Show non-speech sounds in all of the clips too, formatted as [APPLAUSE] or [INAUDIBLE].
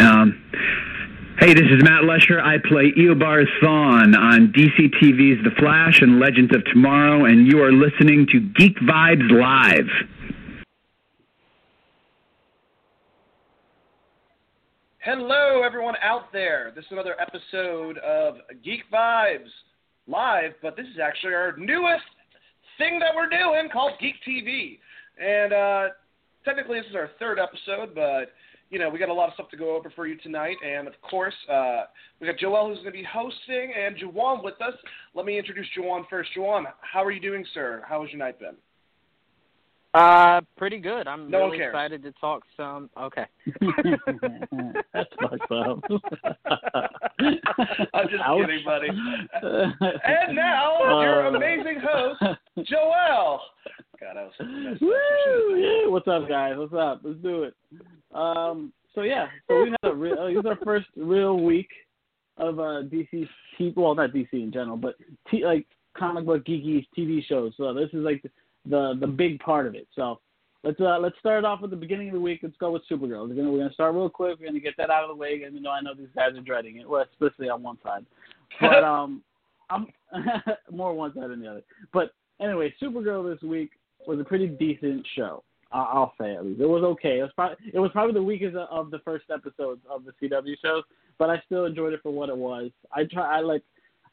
Um, hey, this is Matt Letscher. I play Eobard Thawne on DC TV's The Flash and Legends of Tomorrow, and you are listening to Geek Vibes Live. Hello, everyone out there. This is another episode of Geek Vibes Live, but this is actually our newest thing that we're doing called Geek TV. And uh, technically, this is our third episode, but you know, we got a lot of stuff to go over for you tonight, and of course, uh, we got Joel who's going to be hosting, and Juwan with us. Let me introduce Juwan first. Juwan, how are you doing, sir? How has your night been? Uh, pretty good. I'm No really excited to talk some. Okay. [LAUGHS] That's fucked [LAUGHS] up. I'm just Ouch. kidding, buddy. [LAUGHS] And now, your Uh, amazing host, Joel. God, I was so. Woo! Yeah, what's up, guys? What's up? Let's do it. Um, so yeah, so we had a real. Uh, this is our first real week of uh DC. T- well, not DC in general, but t- like comic book geeky TV shows. So this is like the the, the big part of it. So let's uh let's start off with the beginning of the week. Let's go with Supergirl. We're gonna we're gonna start real quick. We're gonna get that out of the way, even though I know these guys are dreading it. Well, especially on one side, but [LAUGHS] um, I'm [LAUGHS] more one side than the other. But anyway, Supergirl this week was a pretty decent show. I'll say at least it was okay. It was probably it was probably the weakest of- the first episodes of the CW shows, but I still enjoyed it for what it was. I try I like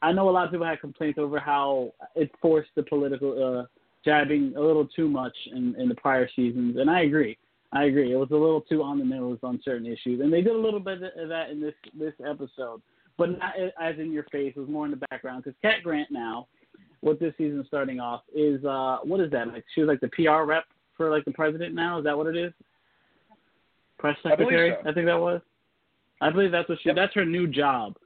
I know a lot of people had complaints over how it forced the political uh jabbing a little too much in in the prior seasons, and I agree. I agree. It was a little too on the nose on certain issues, and they did a little bit of that in this this episode, but not as in your face. It was more in the background because Cat Grant now, with this season starting off, is uh what is that like? She was like the PR rep for like the president now. Is that what it is? Press I secretary. so. I think that was. I believe that's what she. Yep. That's her new job.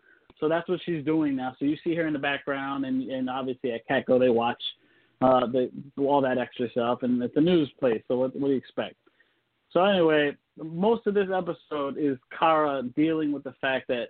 So that's what she's doing now. So you see her in the background, and and obviously at Catco they watch uh the all that extra stuff, and it's a news place. So what what do you expect? So anyway, most of this episode is Kara dealing with the fact that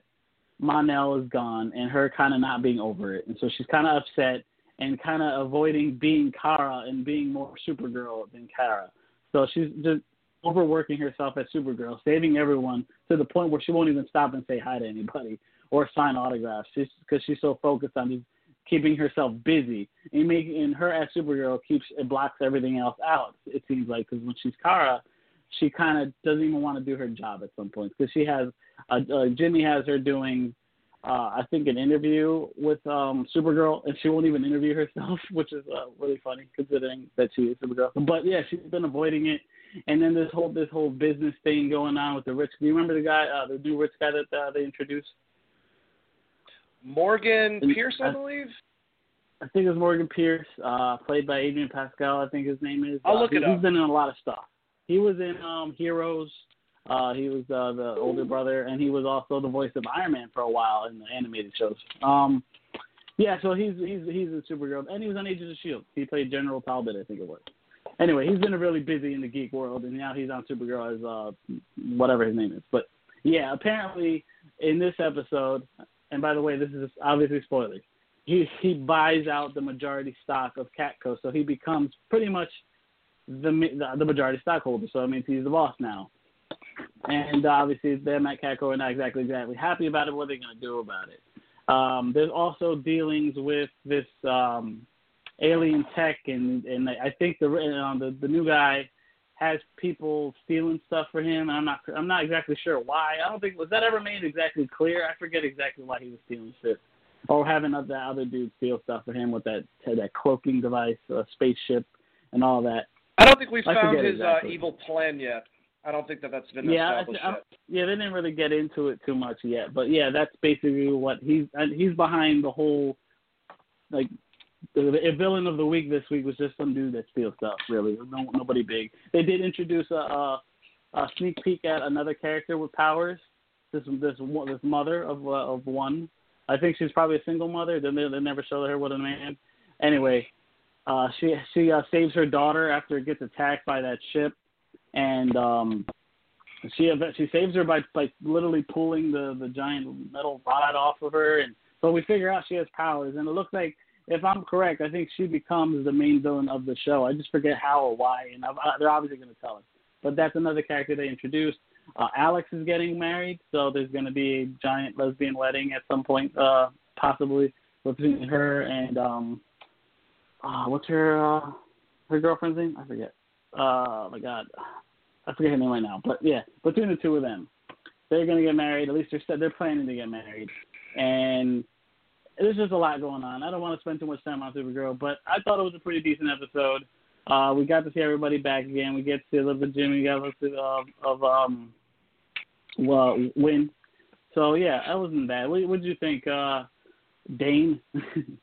Mon-El is gone and her kind of not being over it, and so she's kind of upset and kind of avoiding being Kara and being more Supergirl than Kara. So she's just overworking herself as Supergirl, saving everyone to the point where she won't even stop and say hi to anybody or sign autographs because she's so focused on just keeping herself busy and making and her as Supergirl keeps it blocks everything else out. It seems like because when she's Kara, she kind of doesn't even want to do her job at some point because she has uh, uh, Jimmy has her doing uh, I think an interview with um, Supergirl, and she won't even interview herself, [LAUGHS] which is uh, really funny considering that she is Supergirl. But yeah, she's been avoiding it, and then this whole this whole business thing going on with the rich. Do you remember the guy, uh, the new rich guy that uh, they introduced? Morgan And Pierce, I I- believe. I think it was Morgan Pierce, uh, played by Adrian Pascal. I think his name is. I'll Uh, look he, it He's up. been in a lot of stuff. He was in um, Heroes. Uh, he was uh, the older brother, and he was also the voice of Iron Man for a while in the animated shows. Um, yeah, so he's he's he's in Supergirl, and he was on Agents of Shield. He played General Talbot, I think it was. Anyway, he's been really busy in the geek world, and now he's on Supergirl as uh, whatever his name is. But Yeah, apparently in this episode, and by the way, this is obviously spoilers. He he buys out the majority stock of Catco, so he becomes pretty much the the, the majority stockholder. So that means he's the boss now. And obviously, them at Catco are not exactly exactly happy about it. What are they going to do about it? Um, there's also dealings with this um, alien tech, and and I think the uh, the the new guy has people stealing stuff for him. And I'm not I'm not exactly sure why. I don't think was that ever made exactly clear. I forget exactly why he was stealing shit, or having other other dude steal stuff for him with that that cloaking device, uh, spaceship, and all that. I don't think we've I found his exactly. uh, evil plan yet. I don't think that that's been Yeah, I, established I, yet. yeah, they didn't really get into it too much yet, but yeah, that's basically what he's and he's behind the whole like the, the villain of the week this week was just some dude that steals stuff. Really, no nobody big. They did introduce a, a, a sneak peek at another character with powers. This this this mother of uh, of one. I think she's probably a single mother. Then they, they never show her with a man. Anyway, uh, she she uh, saves her daughter after it gets attacked by that ship, and um, she she saves her by by literally pulling the the giant metal rod off of her, and so we figure out she has powers, and it looks like. If I'm correct, I think she becomes the main villain of the show. I just forget how or why, and uh, they're obviously going to tell us. But that's another character they introduced. Uh, Alex is getting married, so there's going to be a giant lesbian wedding at some point, uh, possibly between her and um, uh, what's her uh, her girlfriend's name? I forget. Uh, oh my God, I forget her name right now. But yeah, between the two of them, they're to get married. At least they're they're planning to get married, and there's just a lot going on. I don't want to spend too much time on Supergirl, but I thought it was a pretty decent episode. Uh, we got to see everybody back again. We get to see a little bit of Jimmy. We got a little bit of, of um, well, Winn. So yeah, that wasn't bad. What what did you think, uh, Dane? [LAUGHS]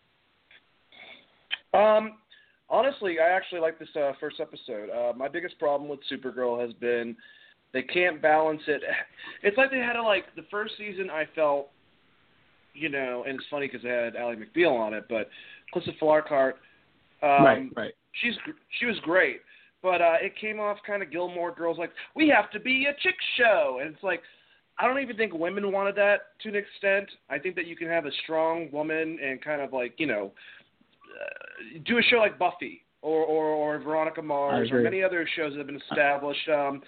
Um, honestly, I actually like this uh, first episode. Uh, my biggest problem with Supergirl has been they can't balance it. [LAUGHS] It's like they had to like the first season. I felt, you know, and it's funny because they had Ally McBeal on it, but Calista Flockhart, um, right, right. she's gr- she was great, but uh, it came off kind of Gilmore Girls like we have to be a chick show, and it's like I don't even think women wanted that to an extent. I think that you can have a strong woman and kind of like you know uh, do a show like Buffy or or, or Veronica Mars or many other shows that have been established. Um,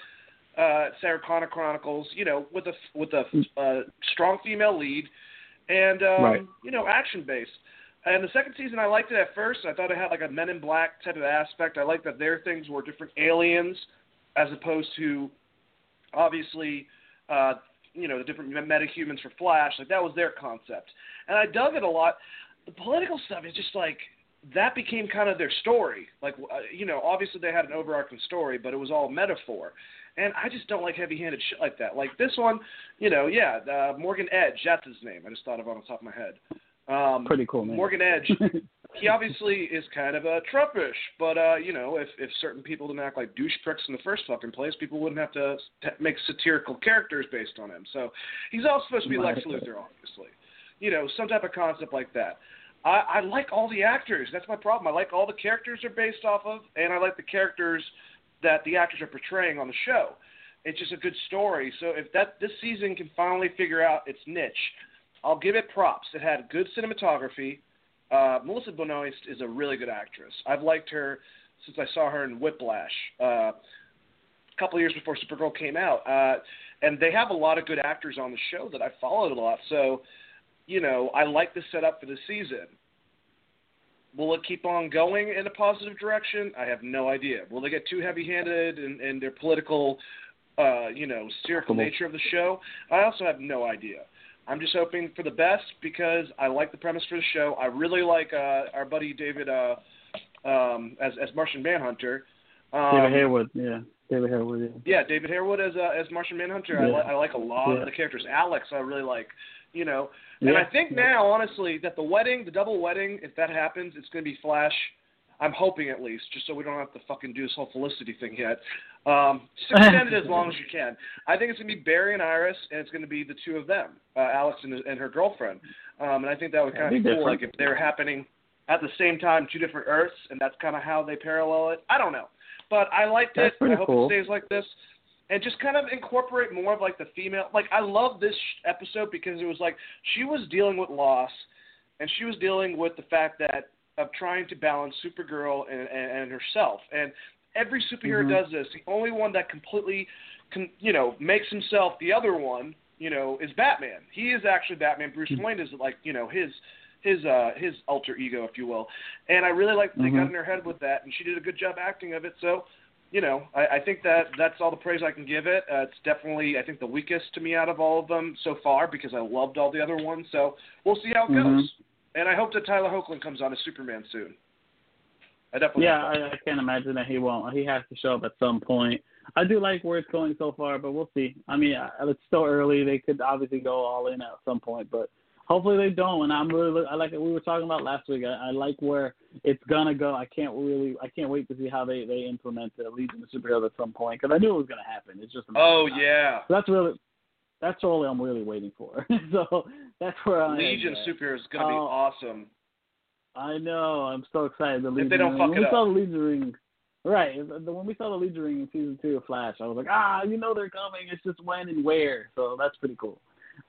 uh, Sarah Connor Chronicles, you know, with a with a uh, strong female lead and um, Right. you know action based. And the second season, I liked it at first. I thought it had like a Men in Black type of aspect. I liked that their things were different aliens, as opposed to obviously, uh, you know, the different metahumans for Flash. Like that was their concept, and I dug it a lot. The political stuff is just like that became kind of their story. Like, uh, you know, obviously they had an overarching story, but it was all metaphor. And I just don't like heavy-handed shit like that. Like this one, you know, yeah, uh, Morgan Edge, that's his name. I just thought of it on the top of my head. Um, Pretty cool, man. Morgan Edge, [LAUGHS] he obviously is kind of a Trumpish, but uh, you know, if if certain people didn't act like douche pricks in the first fucking place, people wouldn't have to make satirical characters based on him. So he's also supposed to be Lex. Luthor, obviously. You know, some type of concept like that. I, I like all the actors. That's my problem. I like all the characters are based off of, and I like the characters that the actors are portraying on the show. It's just a good story. So if that this season can finally figure out its niche, I'll give it props. It had good cinematography. Uh, Melissa Benoist is a really good actress. I've liked her since I saw her in Whiplash uh, a couple of years before Supergirl came out. Uh, and they have a lot of good actors on the show that I followed a lot. So, you know, I like the setup for the season. Will it keep on going in a positive direction? I have no idea. Will they get too heavy-handed in, in their political, uh, you know, satirical nature of the show? I also have no idea. I'm just hoping for the best because I like the premise for the show. I really like uh, our buddy David uh, um, as as Martian Manhunter. Um, David Harewood, yeah. David Harewood, yeah. yeah, David Harewood as uh, as Martian Manhunter. I, li- I like a lot Yeah. of the characters. Alex, I really like. You know, and Yeah. I think now, honestly, that the wedding, the double wedding, if that happens, it's going to be Flash. I'm hoping at least, just so we don't have to fucking do this whole Felicity thing yet. Um, [LAUGHS] extend it as long as you can. I think it's going to be Barry and Iris, and it's going to be the two of them, uh, Alex and, and her girlfriend. Um, and I think that would kind of be be cool, like if they're happening at the same time, two different Earths, and that's kind of how they parallel it. I don't know, but I liked That's it. I hope cool. it stays like this. And just kind of incorporate more of like the female. Like I love this episode because it was like she was dealing with loss, and she was dealing with the fact that of trying to balance Supergirl and, and, and herself. And every superhero Mhm. does this. The only one that completely, can, you know, makes himself the other one, you know, is Batman. He is actually Batman. Bruce Mhm. Wayne is like, you know, his his uh his alter ego, if you will. And I really like that they got Mhm. in her head with that, and she did a good job acting of it. So. You know, I, I think that that's all the praise I can give it. Uh, it's definitely, I think, the weakest to me out of all of them so far because I loved all the other ones. So we'll see how it Mhm. goes. And I hope that Tyler Hoechlin comes on as Superman soon. I definitely Yeah. I, I can't imagine that he won't. He has to show up at some point. I do like where it's going so far, but we'll see. I mean, it's still early. They could obviously go all in at some point, but hopefully they don't. And I'm really, I like. We were talking about last week. I, I like where it's gonna go. I can't really, I can't wait to see how they they implement the Legion of Superheroes at some point because I knew it was gonna happen. It's just Oh time. yeah, So that's really, that's all I'm really waiting for. [LAUGHS] so that's where I Legion at. Super is gonna be Oh. awesome. I know. I'm so excited. The If Legion they don't fuck when it we up. saw the Legion ring, right? the- When we saw the Legion ring in season two of Flash, I was like, ah, you know they're coming. It's just when and where. So that's pretty cool.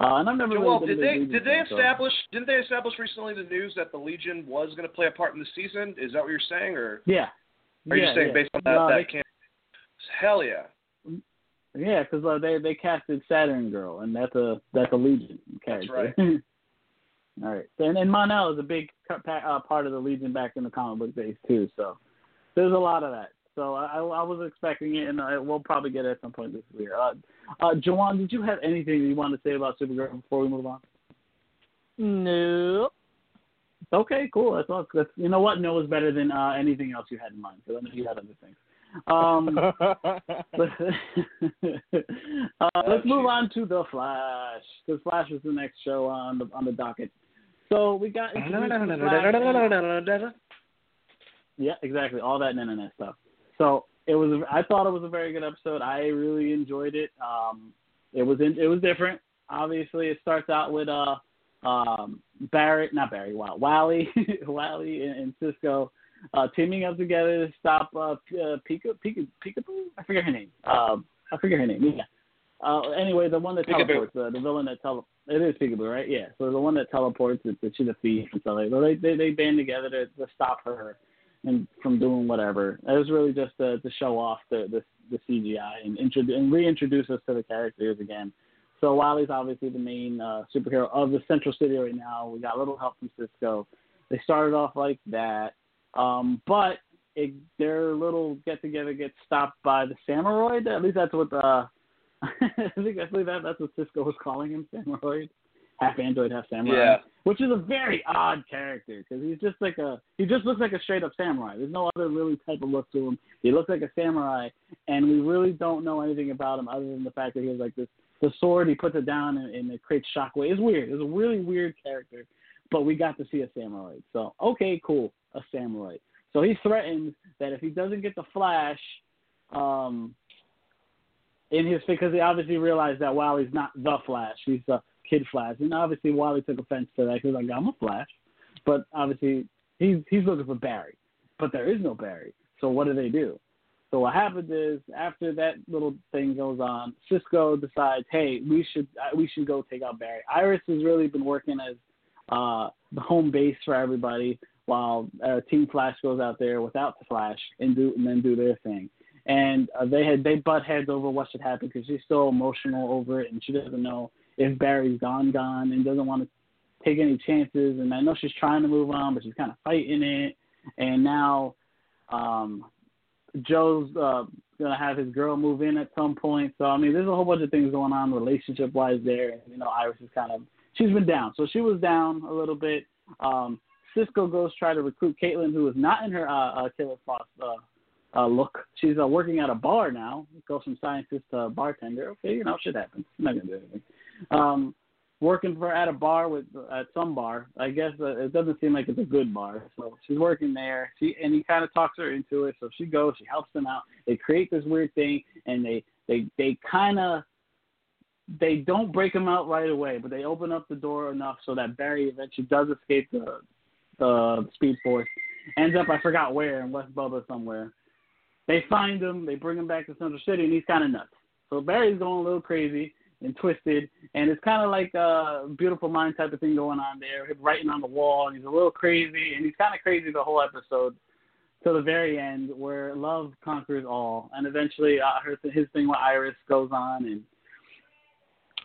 Uh, and I've never Joel, really did they Legion did they fan, so- establish didn't they establish recently the news that the Legion was going to play a part in the season? Is that what you're saying, or Yeah. are you yeah, just saying yeah. based on that No, that they, camp? Hell yeah. Yeah, because uh, they they casted Saturn Girl, and that's a that's a Legion character. That's [LAUGHS] All right, and and Mon-El is a big uh, part of the Legion back in the comic book days too. So there's a lot of that. So I, I was expecting it, and I, we'll probably get it at some point this year. Uh, uh, Jawan, did you have anything you wanted to say about Supergirl before we move on? No. Okay, cool. That's all. That's you know what? No is better than uh, anything else you had in mind. Because I know you had other things. Um, [LAUGHS] uh, let's move on to the Flash. Because Flash is the next show on the on the docket. So we got introduced to Flash. [LAUGHS] Yeah, exactly. All that internet stuff. So it was. I thought it was a very good episode. I really enjoyed it. Um, it was in, it was different. Obviously, it starts out with uh um Barrett, not Barry, wow, Wally, [LAUGHS] Wally and, and Cisco uh, teaming up together to stop uh, uh, Pika, Pika, Peekaboo. I forget her name. Um, I forget her name. Yeah. Uh, anyway, the one that teleports, uh, the villain that tele, it is Peekaboo, right? Yeah. So the one that teleports, it's the she's a thief and stuff like that. They they they band together to, to stop her and from doing whatever. It was really just to, to show off the the, the CGI and introduce and reintroduce us to the characters again. So Wally's obviously the main uh, superhero of the Central City right now. We got a little help from Cisco. They started off like that, um, but it, their little get together gets stopped by the Samuroid. At least that's what the [LAUGHS] I think I believe that that's what Cisco was calling him, Samuroid. Half android, half samurai. Yeah. Which is a very odd character because he's just like a he just looks like a straight up samurai. There's no other really type of look to him. He looks like a samurai, and we really don't know anything about him other than the fact that he has like this the sword. He puts it down and, and it creates shockwave. It's weird. It's a really weird character, but we got to see a samurai. So okay, cool, a samurai. So he threatens that if he doesn't get the Flash, um, in his because he obviously realized that while he's not the Flash. He's the Kid Flash, and obviously Wally took offense to that. He was like, "I'm a Flash," but obviously he's he's looking for Barry, but there is no Barry. So what do they do? So what happens is after that little thing goes on, Cisco decides, "Hey, we should uh, we should go take out Barry." Iris has really been working as uh, the home base for everybody, while uh, Team Flash goes out there without the Flash and do and then do their thing and uh, they had they butt heads over what should happen because she's still emotional over it and she doesn't know if Barry's gone gone and doesn't want to take any chances and I know she's trying to move on but she's kind of fighting it and now um Joe's uh gonna have his girl move in at some point so I mean there's a whole bunch of things going on relationship wise there and you know Iris is kind of she's been down so she was down a little bit um Cisco goes try to recruit Caitlin who is not in her uh, uh Killer uh uh, look. She's uh, working at a bar now. Goes from scientist to bartender. Okay, you know, shit happens. I'm not gonna do anything. Um, working for at a bar with at some bar. I guess uh, it doesn't seem like it's a good bar. So she's working there. She and he kind of talks her into it. So she goes. She helps them out. They create this weird thing, and they they they kind of they don't break him out right away, but they open up the door enough so that Barry eventually does escape the the Speed Force. Ends up I forgot where in West Bubba somewhere. They find him, they bring him back to Central City, and he's kind of nuts. So Barry's going a little crazy and twisted, and it's kind of like a beautiful mind type of thing going on there. He's writing on the wall, and he's a little crazy, and he's kind of crazy the whole episode to the very end, where love conquers all, and eventually uh, her his thing with Iris goes on, and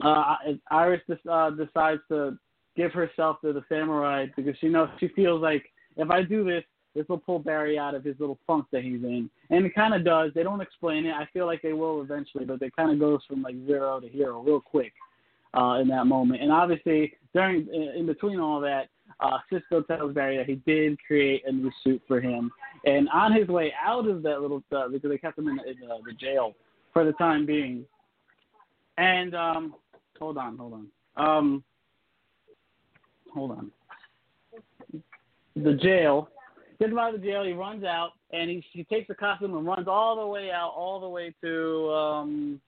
uh, Iris uh, decides to give herself to the samurai because she knows she feels like if I do this, this will pull Barry out of his little funk that he's in, and it kind of does. They don't explain it. I feel like they will eventually, but it kind of goes from like zero to hero real quick uh, in that moment. And obviously, during in between all that, uh, Cisco tells Barry that he did create a new suit for him, and on his way out of that little uh, because they kept him in, the, in the, the jail for the time being. And um, hold on, hold on, um, hold on. The jail gets him out of the jail. He runs out, and he he takes the costume and runs all the way out, all the way to um,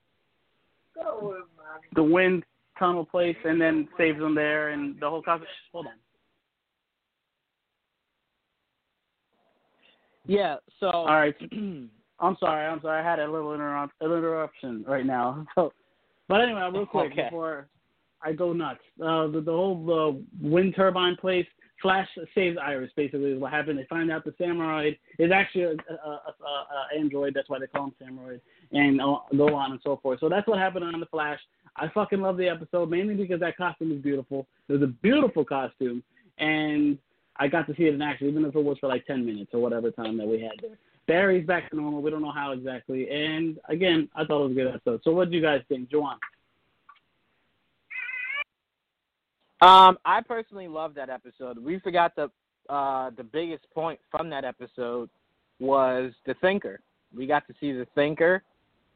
the wind tunnel place, and then saves them there, and the whole costume. Hold on. Yeah. So. All right. [CLEARS THROAT] I'm sorry. I'm sorry. I had a little interrupt, interruption right now. [LAUGHS] So, but anyway, real quick okay. before I go nuts, uh, the, the whole uh, wind turbine place Flash saves Iris. Basically, is what happened. They find out the Samuroid is actually a, a, a, a android. That's why they call him Samuroid, and uh, go on and so forth. So that's what happened on the Flash. I fucking love the episode mainly because that costume is beautiful. It was a beautiful costume, and I got to see it in action, even if it was for like ten minutes or whatever time that we had there. Barry's back to normal. We don't know how exactly. And again, I thought it was a good episode. So what do you guys think, Joanne? Um, I personally love that episode. We forgot the uh, the biggest point from that episode was the thinker. We got to see the thinker.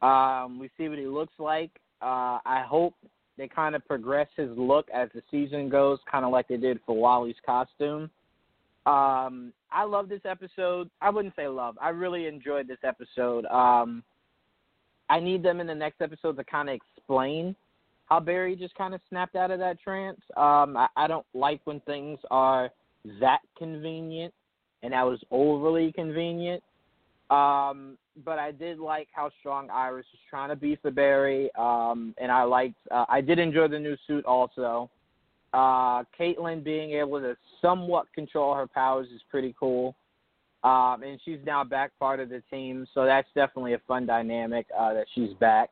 Um, we see what he looks like. Uh, I hope they kind of progress his look as the season goes, kind of like they did for Wally's costume. Um, I love this episode. I wouldn't say love. I really enjoyed this episode. Um, I need them in the next episode to kind of explain how Barry just kind of snapped out of that trance. Um, I, I don't like when things are that convenient, and that was overly convenient. Um, but I did like how strong Iris was trying to be for Barry, um, and I liked. Uh, I did enjoy the new suit also. Uh, Caitlin being able to somewhat control her powers is pretty cool. Um, and she's now back part of the team, so that's definitely a fun dynamic uh, that she's back.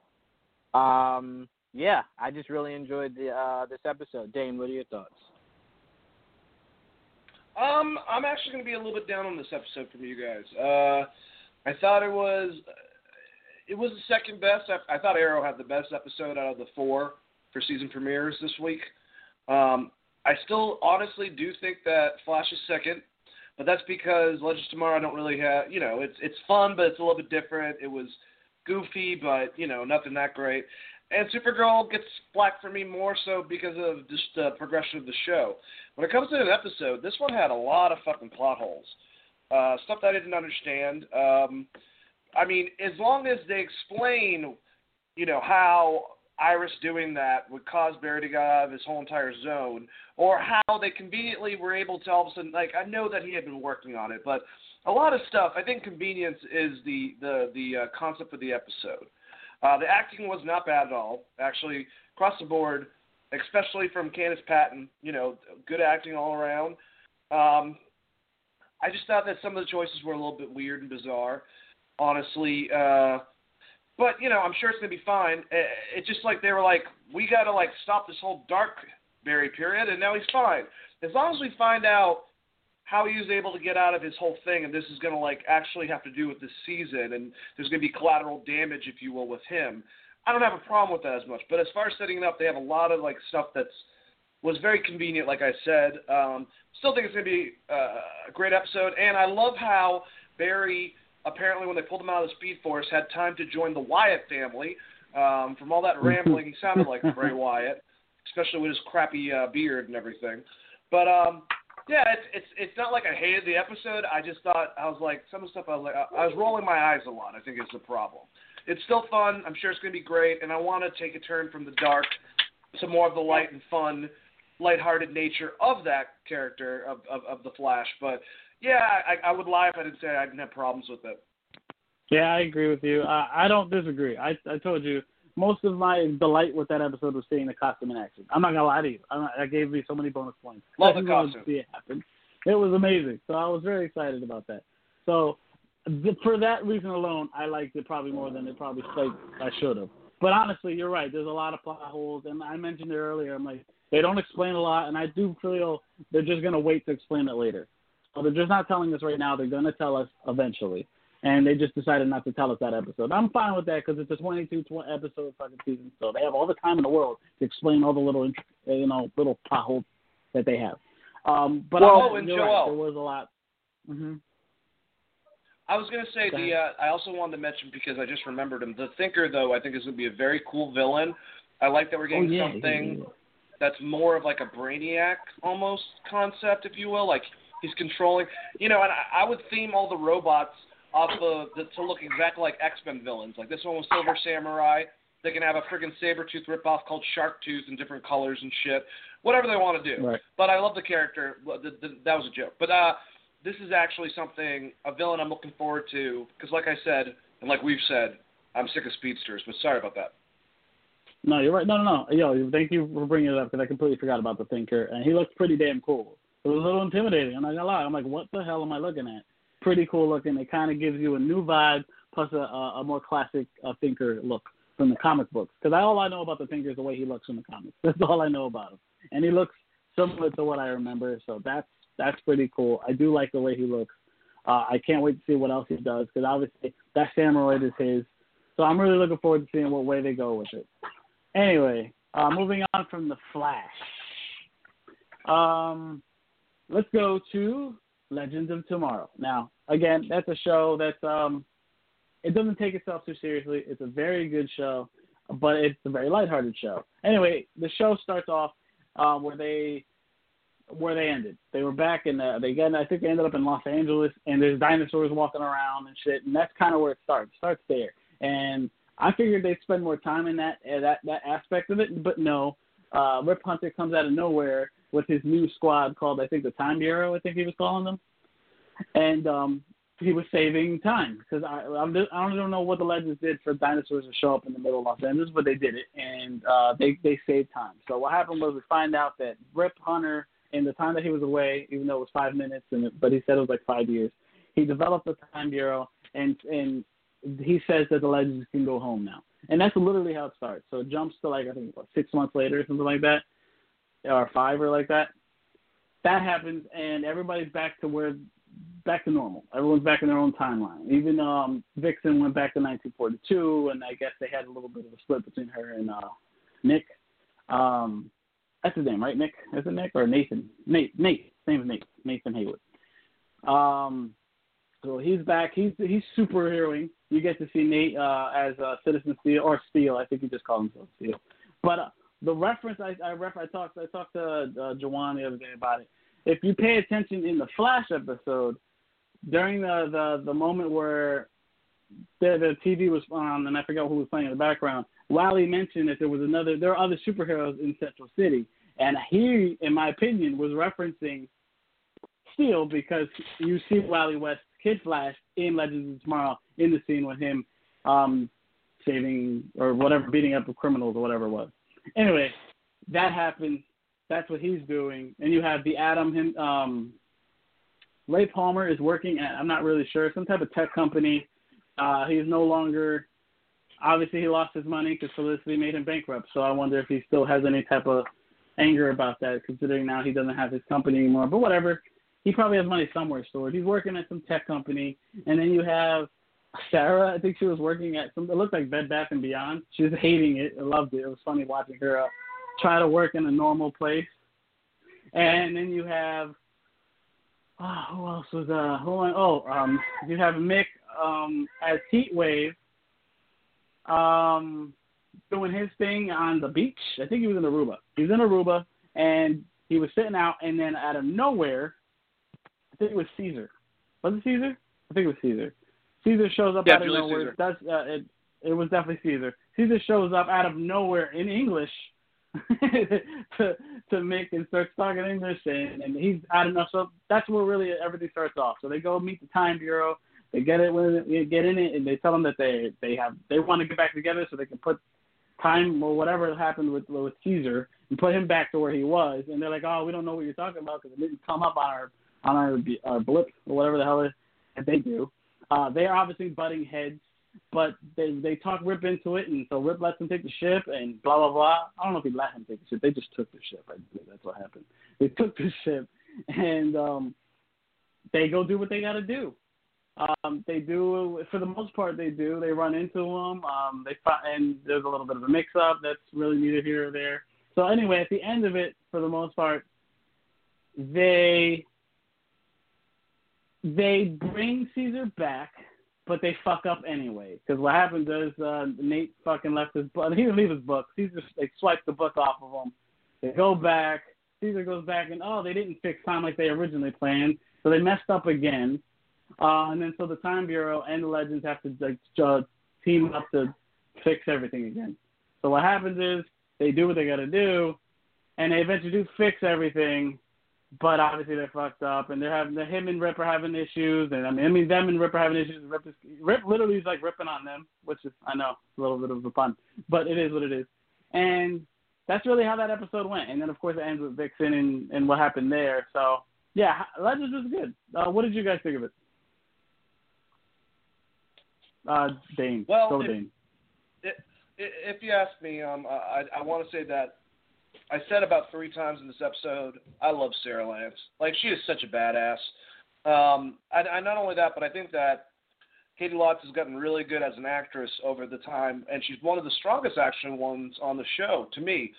Um, yeah, I just really enjoyed the uh, this episode. Dane, what are your thoughts? Um, I'm actually going to be a little bit down on this episode from you guys. Uh, I thought it was it was the second best. I, I thought Arrow had the best episode out of the four for season premieres this week. Um, I still honestly do think that Flash is second, but that's because Legends Tomorrow I don't really have. You know, it's it's fun, but it's a little bit different. It was goofy, but you know, nothing that great. And Supergirl gets black for me more so because of just the progression of the show. When it comes to an episode, this one had a lot of fucking plot holes. Uh, stuff that I didn't understand. Um, I mean, as long as they explain, you know, how Iris doing that would cause Barry to go out of his whole entire zone, or how they conveniently were able to all of a sudden, like, I know that he had been working on it, but a lot of stuff, I think convenience is the, the, the uh, concept of the episode. Uh, the acting was not bad at all, actually, across the board, especially from Candice Patton. You know, good acting all around. Um, I just thought that some of the choices were a little bit weird and bizarre, honestly. Uh, but you know, I'm sure it's gonna be fine. It's just like they were like, we gotta like stop this whole dark Barry period, and now he's fine. As long as we find out how he was able to get out of his whole thing, and this is going to like actually have to do with this season, and there's going to be collateral damage, if you will, with him. I don't have a problem with that as much. But as far as setting it up, they have a lot of like stuff that's was very convenient, like I said. Um, still think it's going to be uh, a great episode, and I love how Barry apparently when they pulled him out of the Speed Force had time to join the Wyatt family. Um, from all that [LAUGHS] rambling, he sounded like Bray Wyatt, especially with his crappy uh, beard and everything. But um, yeah, it's it's it's not like I hated the episode. I just thought I was like some of the stuff I was like I, was rolling my eyes a lot. I think is the problem. It's still fun. I'm sure it's going to be great, and I want to take a turn from the dark to more of the light and fun, lighthearted nature of that character of of, of the Flash. But yeah, I, I would lie if I didn't say I didn't have problems with it. Yeah, I agree with you. I, I don't disagree. I I told you most of my delight with that episode was seeing the costume in action. I'm not gonna lie to you. I'm not, that gave me so many bonus points. Love the costume. To see it happen. It was amazing. So I was very excited about that. So th- for that reason alone, I liked it probably more than it probably like I should have. But honestly, you're right. There's a lot of plot holes, and I mentioned it earlier. I'm like, they don't explain a lot, and I do feel they're just gonna wait to explain it later. So they're just not telling us right now. They're gonna tell us eventually, and they just decided not to tell us that episode. I'm fine with that because it's a 22 tw- episode fucking season, so they have all the time in the world to explain all the little, int- you know, little plot holes that they have. Um, but Well, I'm- and you're right, there was a lot. hmm I was gonna say Go the. Uh, I also wanted to mention because I just remembered him. The Thinker, though, I think is gonna be a very cool villain. I like that we're Oh getting yeah, something yeah, that's more of like a brainiac almost concept, if you will. Like he's controlling, you know. And I, I would theme all the robots off of the, to look exactly like X Men villains. Like this one was Silver Samurai. They can have a freaking saber tooth ripoff called Shark Tooth in different colors and shit. Whatever they want to do. Right. But I love the character. That was a joke. But uh, this is actually something a villain I'm looking forward to because, like I said, and like we've said, I'm sick of speedsters. But sorry about that. No, you're right. No, no, no. Yo, thank you for bringing it up because I completely forgot about the Thinker, and he looked pretty damn cool. It was a little intimidating. I'm not gonna lie. I'm like, what the hell am I looking at? Pretty cool looking. It kind of gives you a new vibe plus a, a, more classic uh, Thinker look from the comic books. Because all I know about the Thinker is the way he looks from the comics. [LAUGHS] That's all I know about him, and he looks similar to what I remember. So that's that's pretty cool. I do like the way he looks. Uh, I can't wait to see what else he does because obviously that samurai is his. So I'm really looking forward to seeing what way they go with it. Anyway, uh, moving on from the Flash. Um, let's go to Legends of Tomorrow. Now, again, that's a show that's um, it doesn't take itself too seriously. It's a very good show, but it's a very lighthearted show. Anyway, the show starts off uh, where they where they ended. They were back in uh, they again I think they ended up in Los Angeles and there's dinosaurs walking around and shit and that's kind of where it starts. It starts there. And I figured they'd spend more time in that uh, that that aspect of it, but no. Uh, Rip Hunter comes out of nowhere with his new squad called I think the Time Bureau. I think he was calling them, and um, he was saving time because I I'm, just- I don't know what the legends did for dinosaurs to show up in the middle of Los Angeles, but they did it, and uh, they they saved time. So what happened was we find out that Rip Hunter, in the time that he was away, even though it was five minutes, and but he said it was like five years, he developed the Time Bureau, and and he says that the legends can go home now, and that's literally how it starts. So it jumps to like I think what, six months later or something like that, or five or like that. That happens, and everybody's back to where back to normal. Everyone's back in their own timeline. Even um, Vixen went back to 1942, and I guess they had a little bit of a split between her and uh, Nick. Um, that's his name, right? Nick? Is it Nick or Nathan? Nate. Nate. His name is Nate. Nathan Heywood. Um, so he's back. He's he's superheroing. You get to see Nate uh, as uh, Citizen Steel or Steel. I think he just called himself Steel. But uh, the reference I I, ref, I talked I talked to uh, Jawan the other day about it. If you pay attention in the Flash episode, during the the, the moment where the the TV was on and I forgot who was playing in the background, Wally mentioned that there was another there are other superheroes in Central City, and he, in my opinion, was referencing Steel because you see Wally West Kid Flash in Legends of Tomorrow in the scene with him um, saving or whatever, beating up the criminals or whatever it was. Anyway, that happens. That's what he's doing. And you have the Atom Him, um, Ray Palmer is working at I'm not really sure some type of tech company. Uh, he's no longer. Obviously, he lost his money because Felicity made him bankrupt. So I wonder if he still has any type of anger about that, considering now he doesn't have his company anymore. But whatever, he probably has money somewhere stored. He's working at some tech company, and then you have Sarah. I think she was working at some. It looked like Bed Bath and Beyond. She was hating it. I loved it. It was funny watching her uh, try to work in a normal place. And then you have oh, who else was uh who oh um you have Mick um as Heat Wave um doing his thing on the beach. I think he was in Aruba. He was in Aruba and he was sitting out and then out of nowhere I think it was Caesar. Was it Caesar? I think it was Caesar. Caesar shows up out of nowhere. Caesar. That's uh, it. It was definitely Caesar. Caesar shows up out of nowhere in English [LAUGHS] to to Mick and starts talking English, and, and he's out of nowhere. So that's where really everything starts off. So they go meet the Time Bureau. They get it when they get in it, and they tell them that they they have they want to get back together so they can put time or whatever happened with with Caesar and put him back to where he was. And they're like, oh, we don't know what you're talking about because it didn't come up on our on our, our blip or whatever the hell it, they do. Uh, they are obviously butting heads, but they they talk Rip into it, and so Rip lets him take the ship, and blah blah blah. I don't know if he let him take the ship. They just took the ship. I believe that's what happened. They took the ship, and um, they go do what they got to do. Um, they do, for the most part, they do. They run into them. Um, they find, and there's a little bit of a mix-up that's really needed here or there. So anyway, at the end of it, for the most part, they they bring Caesar back, but they fuck up anyway. Because what happens is uh, Nate fucking left his book. [LAUGHS] He didn't leave his book. Caesar they swiped the book off of him. They go back. Caesar goes back and oh, they didn't fix time like they originally planned, so they messed up again. Uh, and then so the Time Bureau and the Legends have to like uh, team up to fix everything again. So what happens is they do what they got to do, and they eventually do fix everything. But obviously they're fucked up, and they're having the him and Rip are having issues, and I mean, I mean them and Rip are having issues. Rip, is, Rip literally is like ripping on them, which is I know a little bit of a pun, but it is what it is. And that's really how that episode went. And then of course it ends with Vixen and, and what happened there. So yeah, Legends was good. Uh, what did you guys think of it? Uh, Dane. Well, Go if, Dane. if you ask me, um, I, I want to say that I said about three times in this episode, I love Sara Lance. Like she is such a badass. Um, I, I not only that, but I think that Caity Lotz has gotten really good as an actress over the time, and she's one of the strongest action ones on the show to me.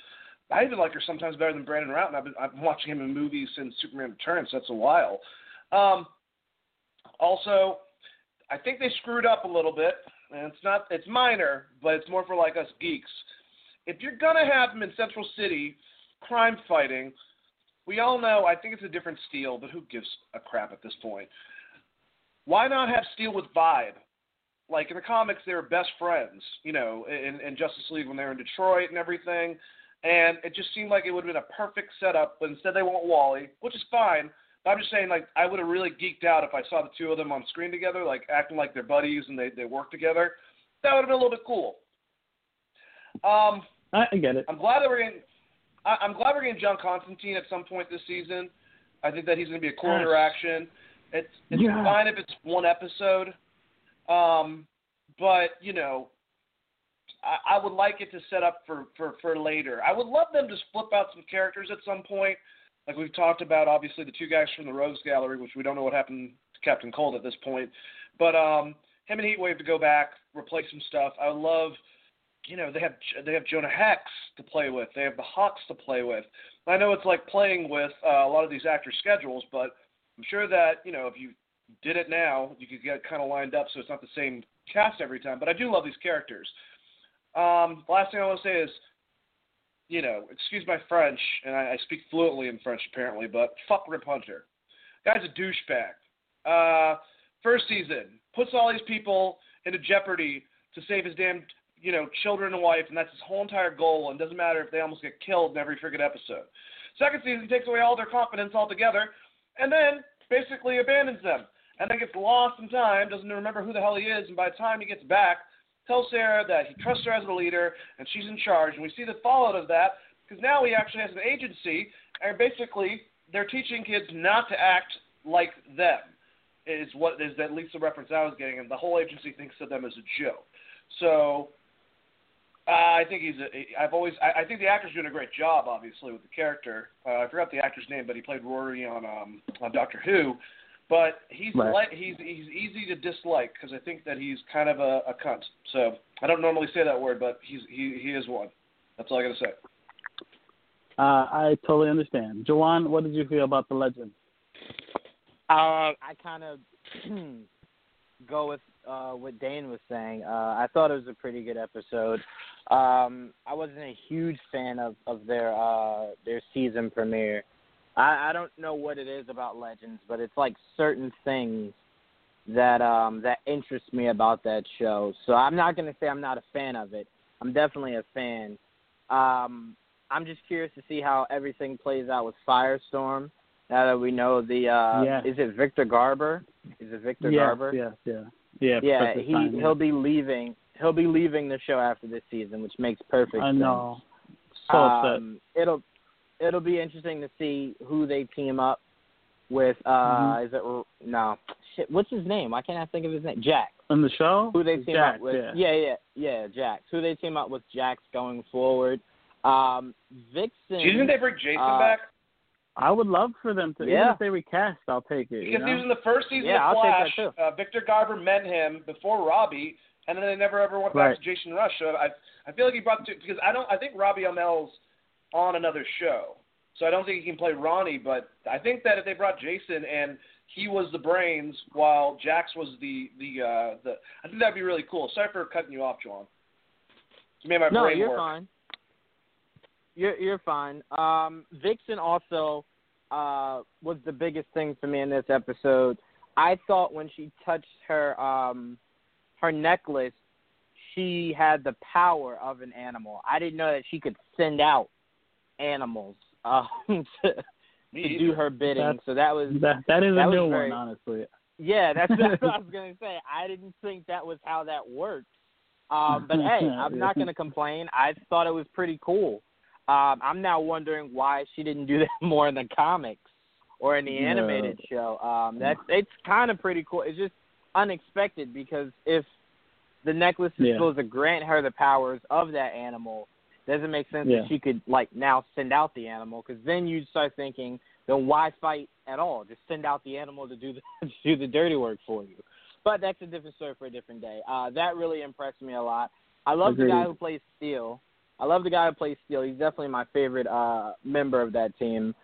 I even like her sometimes better than Brandon Routh. I've been I've been watching him in movies since Superman Returns. So that's a while. Um, also, I think they screwed up a little bit, and it's not it's minor, but it's more for like us geeks. If you're gonna have them in Central City, crime fighting, we all know. I think it's a different Steel, but who gives a crap at this point? Why not have Steel with Vibe? Like in the comics, they were best friends, you know, in, in Justice League when they were in Detroit and everything. And it just seemed like it would have been a perfect setup, but instead they want Wally, which is fine. But I'm just saying, like, I would have really geeked out if I saw the two of them on screen together, like acting like they're buddies and they they work together. That would have been a little bit cool. Um, I get it. I'm glad that we're getting. I, I'm glad we're getting John Constantine at some point this season. I think that he's going to be a cool Yes. interaction. It's it's Yeah. fine if it's one episode, um, but you know, I, I would like it to set up for, for for later. I would love them to flip out some characters at some point, like we've talked about. Obviously, the two guys from the Rogues Gallery, which we don't know what happened to Captain Cold at this point, but um, him and Heatwave to go back, replace some stuff. I would love. You know they have they have Jonah Hex to play with. They have the Hawks to play with. I know it's like playing with uh, a lot of these actors' schedules, but I'm sure that you know if you did it now, you could get kind of lined up so it's not the same cast every time. But I do love these characters. Um, last thing I want to say is, you know, excuse my French, and I, I speak fluently in French apparently, but fuck Rip Hunter. Guy's a douchebag. Uh, first season puts all these people into jeopardy to save his damn, you know, children and wife, and that's his whole entire goal. And doesn't matter if they almost get killed in every friggin' episode. Second season he takes away all their confidence altogether, and then basically abandons them, and then gets lost in time, doesn't remember who the hell he is, and by the time he gets back, tells Sarah that he trusts her as a leader and she's in charge. And we see the fallout of that because now he actually has an agency, and basically they're teaching kids not to act like them. Is what is at least the reference I was getting, and the whole agency thinks of them as a joke. So uh, I think he's. A, I've always. I, I think the actor's doing a great job, obviously, with the character. Uh, I forgot the actor's name, but he played Rory on um, on Doctor Who. But he's Right. li- he's he's easy to dislike because I think that he's kind of a, a cunt. So I don't normally say that word, but he's he he is one. That's all I gotta say. Uh, I totally understand. Jawan, what did you feel about the legend? Uh, I kind of [CLEARS THROAT] go with uh, what Dane was saying. Uh, I thought it was a pretty good episode. Um, I wasn't a huge fan of of their uh, their season premiere. I, I don't know what it is about Legends, but it's like certain things that um, that interest me about that show. So I'm not going to say I'm not a fan of it. I'm definitely a fan. Um, I'm just curious to see how everything plays out with Firestorm. Now that we know the uh is it Victor Garber? Is it Victor Garber? yeah, yeah, yeah. Yeah, he Stein, he'll be leaving he'll be leaving the show after this season, which makes perfect I sense. know. So upset. um, it'll it'll be interesting to see who they team up with. Uh, Mhm. Is it no? Shit, what's his name? Why can't I think of his name? Jack. In the show? Who they team Jack, up with? Yeah. yeah, yeah, yeah, Jax. Who they team up with? Jax going forward. Um, Vixen. Do you think they bring Jason uh, back? I would love for them to. Even Yeah. if they recast, I'll take it. you Because he was in the first season Yeah, of I'll take Flash. that too. Uh, Victor Garber met him before Robbie, and then they never ever went Right. back to Jason Rusch. So I I feel like he brought to because I don't I think Robbie Amell's on another show, so I don't think he can play Ronnie. But I think that if they brought Jason and he was the brains while Jax was the the uh, the I think that'd be really cool. Sorry for cutting you off, John. You made my no, brain you're work. fine. You're you're fine. Um, Vixen also uh, was the biggest thing for me in this episode. I thought when she touched her um, her necklace, she had the power of an animal. I didn't know that she could send out animals [LAUGHS] um, to, to do her bidding. That's- so that was that that is that a was new very- one, honestly. yeah, that's, that's what [LAUGHS] I was gonna say. I didn't think that was how that worked. Um, but hey, [LAUGHS] I'm not gonna complain. I thought it was pretty cool. Um, I'm now wondering why she didn't do [LAUGHS] that more in the comics or in the Yeah. animated show. Um, that's it's kind of pretty cool. It's just unexpected because if the necklace is Yeah. supposed to grant her the powers of that animal, doesn't make sense Yeah. that she could like now send out the animal because then you start thinking, then why fight at all? Just send out the animal to do the [LAUGHS] to do the dirty work for you. But that's a different story for a different day. Uh, that really impressed me a lot. I love the guy who plays Steel. I love the guy who plays Steel. He's definitely my favorite uh, member of that team.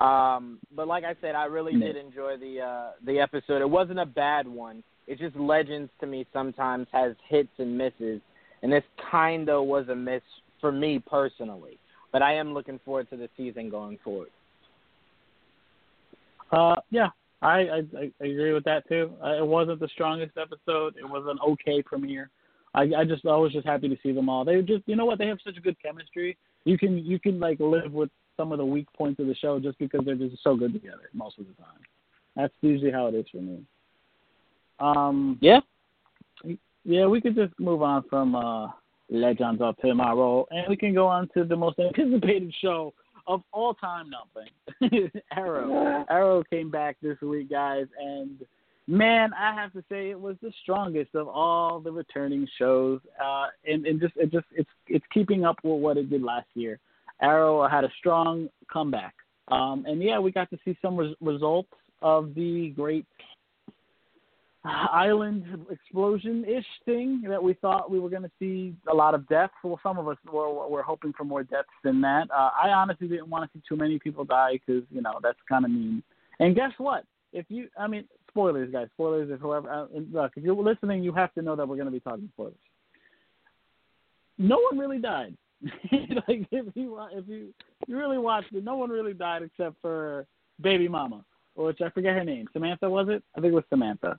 Um, but like I said, I really did enjoy the uh, the episode. It wasn't a bad one. It's just Legends to me sometimes has hits and misses, and this kind of was a miss for me personally. But I am looking forward to the season going forward. Uh, yeah, I, I I I agree with that too. Uh, it wasn't the strongest episode. It was an okay premiere. I I just I was just happy to see them all. They just you know what they have such good chemistry. You can you can like live with some of the weak points of the show just because they're just so good together most of the time. That's usually how it is for me. Um, Yeah. yeah, we could just move on from uh, Legends of Tomorrow, and we can go on to the most anticipated [LAUGHS] show of all time. Nothing. [LAUGHS] Arrow. Arrow came back this week, guys, and man, I have to say it was the strongest of all the returning shows, uh, and, and just it just it's it's keeping up with what it did last year. Arrow had a strong comeback, um, and yeah, we got to see some res- results of the great island explosion ish thing that we thought we were going to see a lot of deaths. Well, some of us were, were hoping for more deaths than that. Uh, I honestly didn't want to see too many people die because you know that's kind of mean. And guess what? If you, I mean, spoilers, guys, spoilers. If whoever, uh, look, if you're listening, you have to know that we're going to be talking spoilers. No one really died. [LAUGHS] like if you if you you really watched it, no one really died except for Baby Mama, which I forget her name. Samantha was it? I think it was Samantha.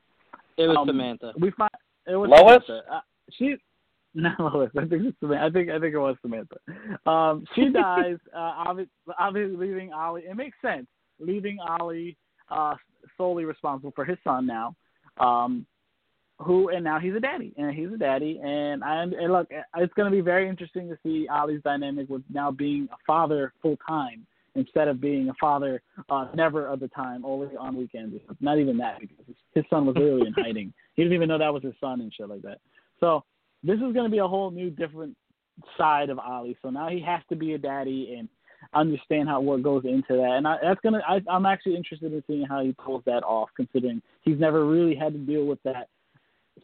It was Um, Samantha. We find it was Lois? Samantha. Uh, she [LAUGHS] not Lois. I think it's Samantha. I think I think it was Samantha. Um, she [LAUGHS] dies. uh, obvi- obviously leaving Ollie. It makes sense. Leaving Ollie uh, solely responsible for his son now. Um, who and now he's a daddy, and he's a daddy, and I and look, it's going to be very interesting to see Ollie's dynamic with now being a father full time instead of being a father uh, never of the time, only on weekends. Not even that because his- his son was literally in [LAUGHS] hiding. He didn't even know that was his son and shit like that. So this is going to be a whole new different side of Ali. So now he has to be a daddy and understand how what goes into that. And I, that's gonna. I, I'm actually interested in seeing how he pulls that off, considering he's never really had to deal with that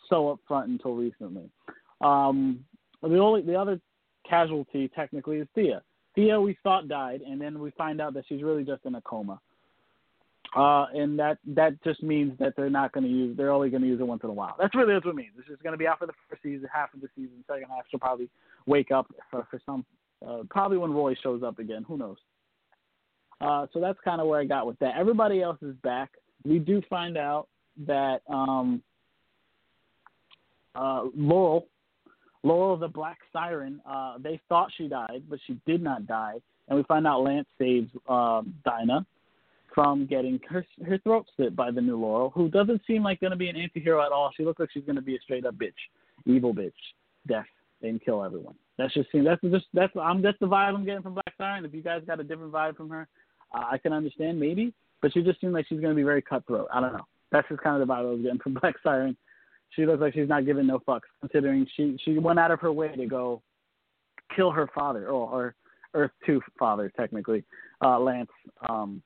so up front until recently. Um, the only the other casualty technically is Thea. Thea we thought died, and then we find out that she's really just in a coma. Uh, and that that just means that they're not going to use. They're only going to use it once in a while. That's really that's what it means. This is going to be for the first season, half of the season. Second half, she'll probably wake up for, for some. Uh, probably when Roy shows up again. Who knows? Uh, so that's kind of where I got with that. Everybody else is back. We do find out that um, uh, Laurel, Laurel the Black Siren, uh, they thought she died, but she did not die. And we find out Lance saves um, Dinah from getting her her throat slit by the new Laurel, who doesn't seem like going to be an anti-hero at all. She looks like she's going to be a straight up bitch, evil bitch. death and kill everyone. That's just that's just that's I'm that's the vibe I'm getting from Black Siren. If you guys got a different vibe from her, uh, I can understand maybe, but she just seems like she's going to be very cutthroat. I don't know. That's just kind of the vibe I was getting from [LAUGHS] Black Siren. She looks like she's not giving no fucks, considering she she went out of her way to go kill her father or, or Earth Two father technically, uh, Lance. Um,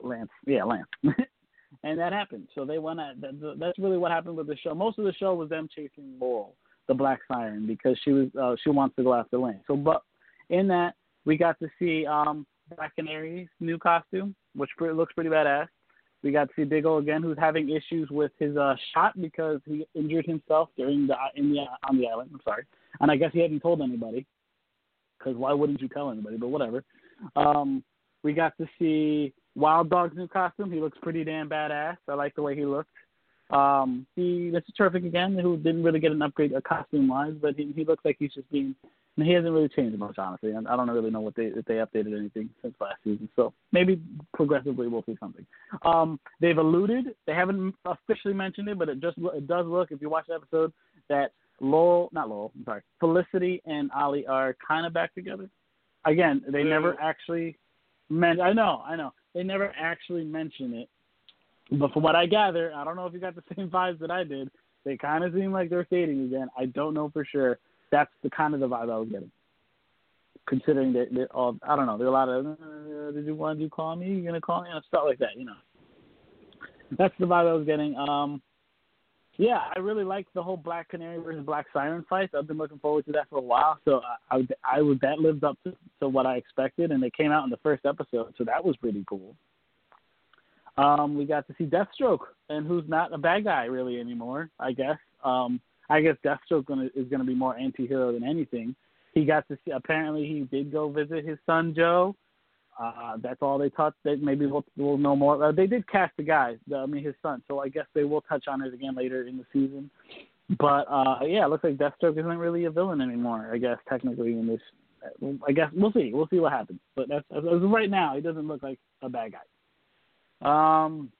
Lance, yeah, Lance. [LAUGHS] and that happened. So they went at that, that's really what happened with the show. Most of the show was them chasing Laurel, the Black Siren, because she was uh, she wants to go after Lance. So, but in that we got to see um, Black Canary's new costume, which looks pretty badass. We got to see Big O again, who's having issues with his uh, shot because he injured himself during the in the on the island. I'm sorry, and I guess he hadn't told anybody because why wouldn't you tell anybody? But whatever. Um, we got to see Wild Dog's new costume. He looks pretty damn badass. I like the way he looked. Um, he Mr. Terrific again, who didn't really get an upgrade uh, costume wise, but he, he looks like he's just being and he hasn't really changed much, honestly. And I don't really know what they if they updated anything since last season. So maybe progressively we'll see something. Um, they've alluded, they haven't officially mentioned it, but it just it does look if you watch the episode that Laurel, not Laurel, I'm sorry, Felicity and Ollie are kind of back together. Again, they never actually meant. I know, I know, they never actually mention it. But from what I gather, I don't know if you got the [LAUGHS] same vibes that I did. They kind of seem like they're dating again. I don't know for sure that's the kind of the vibe I was getting. Considering that, that all, I don't know, there are a lot of, uh, did you want to call me? You're gonna call me? And stuff like that, you know. That's the vibe I was getting. Um, yeah, I really like the whole Black Canary versus Black Siren fight. I've been looking forward to that for a while. So I, I, I that lived up to, to what I expected, and it came out in the first episode, so that was pretty cool. Um, we got to see Deathstroke, and who's not a bad guy really anymore, I guess. Um, I guess Deathstroke gonna, is going to be more anti-hero than anything. He got to see. Apparently, he did go visit his son Joe. Uh, that's all they touched. They maybe we'll, we'll know more. Uh, they did cast the guy, the, I mean his son. So I guess they will touch on it again later in the season. But uh, yeah, it looks like Deathstroke isn't really a villain anymore. I guess technically in this. I guess we'll see. We'll see what happens. But that's as of right now, he doesn't look like a bad guy. Um,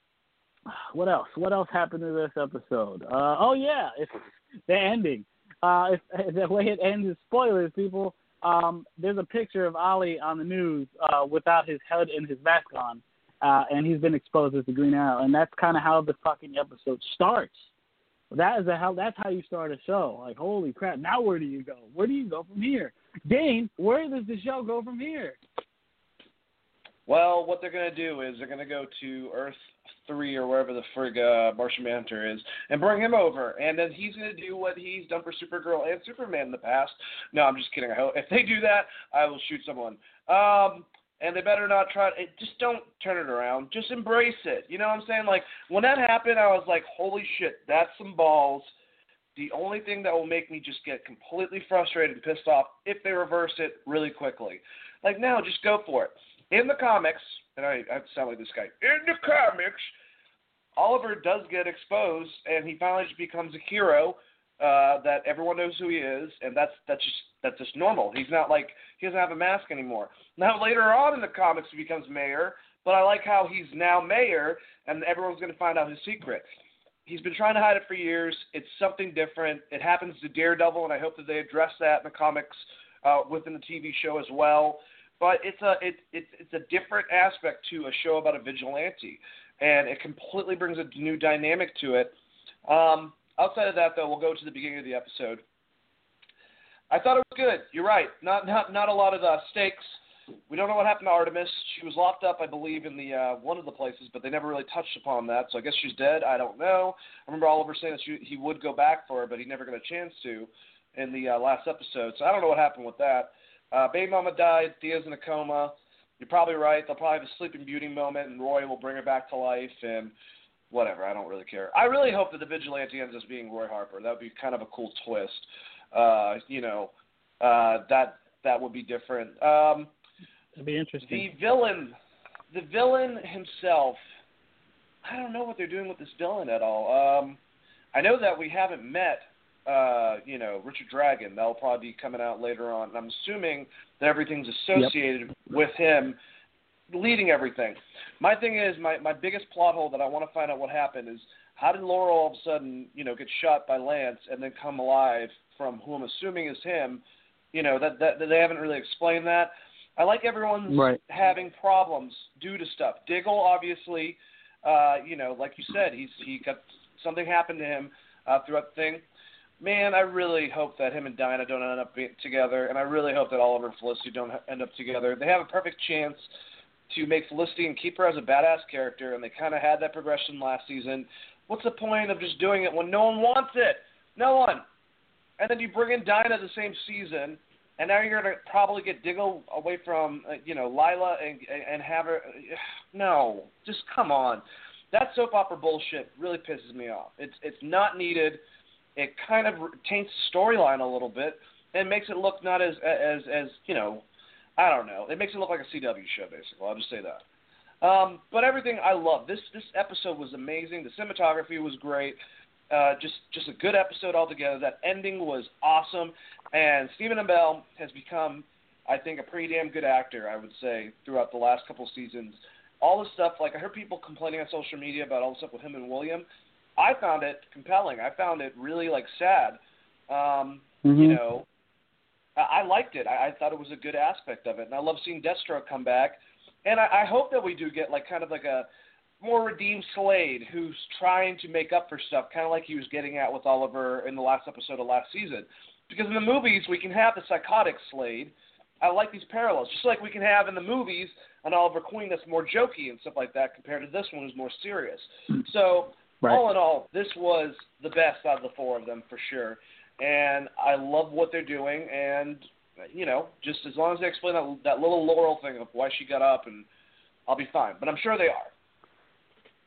[SIGHS] what else? What else happened in this episode? Uh, oh yeah, it's [LAUGHS] the ending. Uh, [LAUGHS] the way it ends is spoilers, people. Um, there's a picture of Ollie on the news uh, without his head and his mask on, uh, and he's been exposed as the Green Arrow, and that's kind of how the fucking episode starts. That is a how that's how you start a show. Like holy crap! Now where do you go? Where do you go from here? Dane, where does the show go from here? Well, what they're going to do is they're going to go to Earth three or wherever the frig uh, Martian Manhunter is, and bring him over, and then he's going to do what he's done for Supergirl and Superman in the past. No, I'm just kidding. I hope if they do that, I will shoot someone. Um, and they better not try. To, just don't turn it around. Just embrace it. You know what I'm saying? Like when that happened, I was like, holy shit, that's some balls. The only thing that will make me just get completely frustrated and pissed off if they reverse it really quickly. Like, no, just go for it. In the comics, and I, I sound like this guy. In the comics, Oliver does get exposed, and he finally just becomes a hero uh, that everyone knows who he is, and that's that's just that's just normal. He's not like he doesn't have a mask anymore. Now later on in the comics, he becomes mayor, but I like how he's now mayor, and everyone's going to find out his secret. He's been trying to hide it for years. It's something different. It happens to Daredevil, and I hope that they address that in the comics uh, within the TV show as well but it's a it, it's it's a different aspect to a show about a vigilante, and it completely brings a new dynamic to it. Um, outside of that, though, we'll go to the beginning of the episode. I thought it was good. You're right. Not not not a lot of the stakes. We don't know what happened to Artemis. She was locked up, I believe, in the uh, one of the places, but they never really touched upon that. So I guess she's dead. I don't know. I remember Oliver saying that she, he would go back for her, but he never got a chance to in the uh, last episode. So I don't know what happened with that. Uh, Baby Mama died. Thea's in a coma. You're probably right. They'll probably have a Sleeping Beauty moment, and Roy will bring her back to life, and whatever. I don't really care. I really hope that the vigilante ends up being Roy Harper. That would be kind of a cool twist. Uh, you know, uh, that that would be different. Um, It'd be interesting. The villain, the villain himself. I don't know what they're doing with this villain at all. Um, I know that we haven't met uh, you know, Richard Dragon. That'll probably be coming out later on. And I'm assuming that everything's associated yep. with him leading everything. My thing is, my, my biggest plot hole that I want to find out what happened is how did Laurel all of a sudden, you know, get shot by Lance and then come alive from who I'm assuming is him. You know that that, that they haven't really explained that. I like everyone's Right. having problems due to stuff. Diggle, obviously, uh, you know, like you said, he's he got something happened to him uh, throughout the thing. Man, I really hope that him and Dinah don't end up together, and I really hope that Oliver and Felicity don't end up together. They have a perfect chance to make Felicity and keep her as a badass character, and they kind of had that progression last season. What's the point of just doing it when no one wants it? No one. And then you bring in Dinah the same season, and now you're gonna probably get Diggle away from uh, you know Lyla and and have her. [SIGHS] No, just come on. That soap opera bullshit really pisses me off. It's it's not needed. It kind of taints the storyline a little bit and makes it look not as as as you know. I don't know. It makes it look like a CW show, basically. I'll just say that. Um, but everything I love. This this episode was amazing. The cinematography was great. Uh, just just a good episode altogether. That ending was awesome, and Stephen Amell has become, I think, a pretty damn good actor. I would say throughout the last couple seasons. All the stuff, like I heard people complaining on social media about all the stuff with him and William. I found it compelling. I found it really like sad. Um, Mhm. You know, I, I liked it. I, I thought it was a good aspect of it, and I love seeing Deathstroke come back. And I, I hope that we do get like kind of like a more redeemed Slade who's trying to make up for stuff, kind of like he was getting at with Oliver in the last episode of last season. Because in the movies we can have the psychotic Slade. I like these parallels, just like we can have in the movies an Oliver Queen that's more jokey and stuff like that, compared to this one who's more serious. So Right. all in all, this was the best out of the four of them for sure. And I love what they're doing, and you know, just as long as they explain that that little Laurel thing of why she got up, and I'll be fine. But I'm sure they are.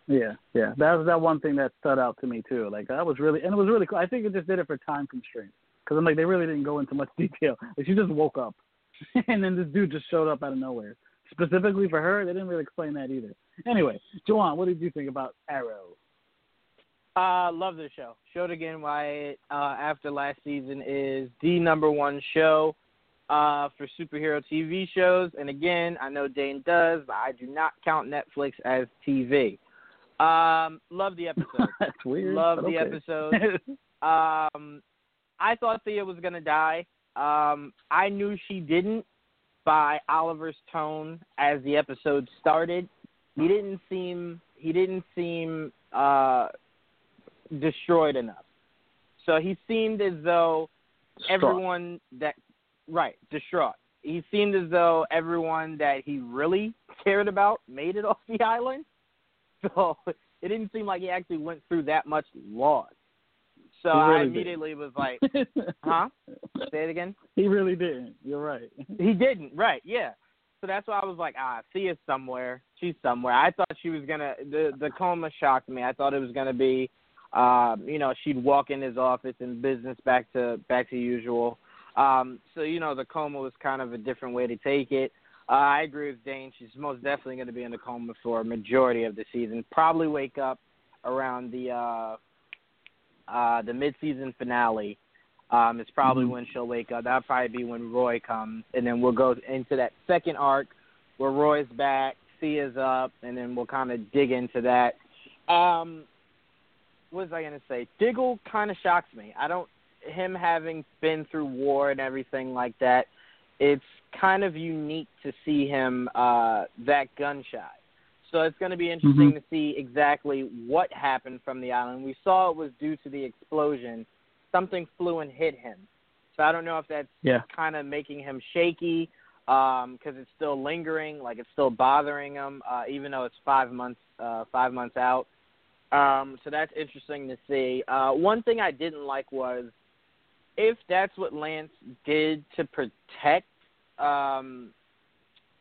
Yeah, yeah. That was that one thing that stood out to me too. Like that was really, and it was really cool. I think it just did it for time constraints because I'm like they really didn't go into much [LAUGHS] detail. Like she just woke up, [LAUGHS] and then this dude just showed up out of nowhere. Specifically for her, they didn't really explain that either. Anyway, Joanne, what did you think about Arrow? Uh, love the show. Showed again why it, uh, after last season is the number one show uh, for superhero TV shows. And again, I know Dane does, but I do not count Netflix as TV. Um, love the [LAUGHS] episode. That's weird. love but the okay. episode. Um, I thought Thea was gonna die. Um, I knew she didn't by Oliver's tone as the episode started. He didn't seem he didn't seem uh, destroyed enough. So he seemed as though everyone that right distraught. He seemed as though everyone that he really [LAUGHS] cared about made it [LAUGHS] off the island. So [LAUGHS] it didn't seem like he actually went through that much loss. So I really did. immediately was like, "Huh? Say it again." he really didn't. You're right. He didn't, right? Yeah. So that's why I was like, ah, see Thea's somewhere. She's somewhere. I thought she was gonna. The the coma shocked me. I thought it was gonna be, um, you know, she'd walk in his office and business back to back to usual. Um, so you know, the coma was kind of a different way to take it. Uh, I agree with Dane. She's most definitely going to be in the coma for a majority of the season. Probably wake up around the uh, uh, the mid-season finale. Um, it's probably Mhm. when she'll wake up. That'll probably be when Roy comes, and then we'll go into that second arc where Roy's back, Thea's up, and then we'll kind of dig into that. Um, was I gonna say? Diggle kind of shocks me. I don't him having been through war and everything like that. It's kind of unique to see him uh, that gun shy. So it's going to be interesting Mhm. to see exactly what happened from the island. We saw it was due to the explosion. Something flew and hit him. So I don't know if that's Yeah. kind of making him shaky because it's still lingering, like it's still bothering him, uh, even though it's five months uh, five months out. Um, so that's interesting to see. Uh, one thing I didn't like was if that's what Lance did to protect um,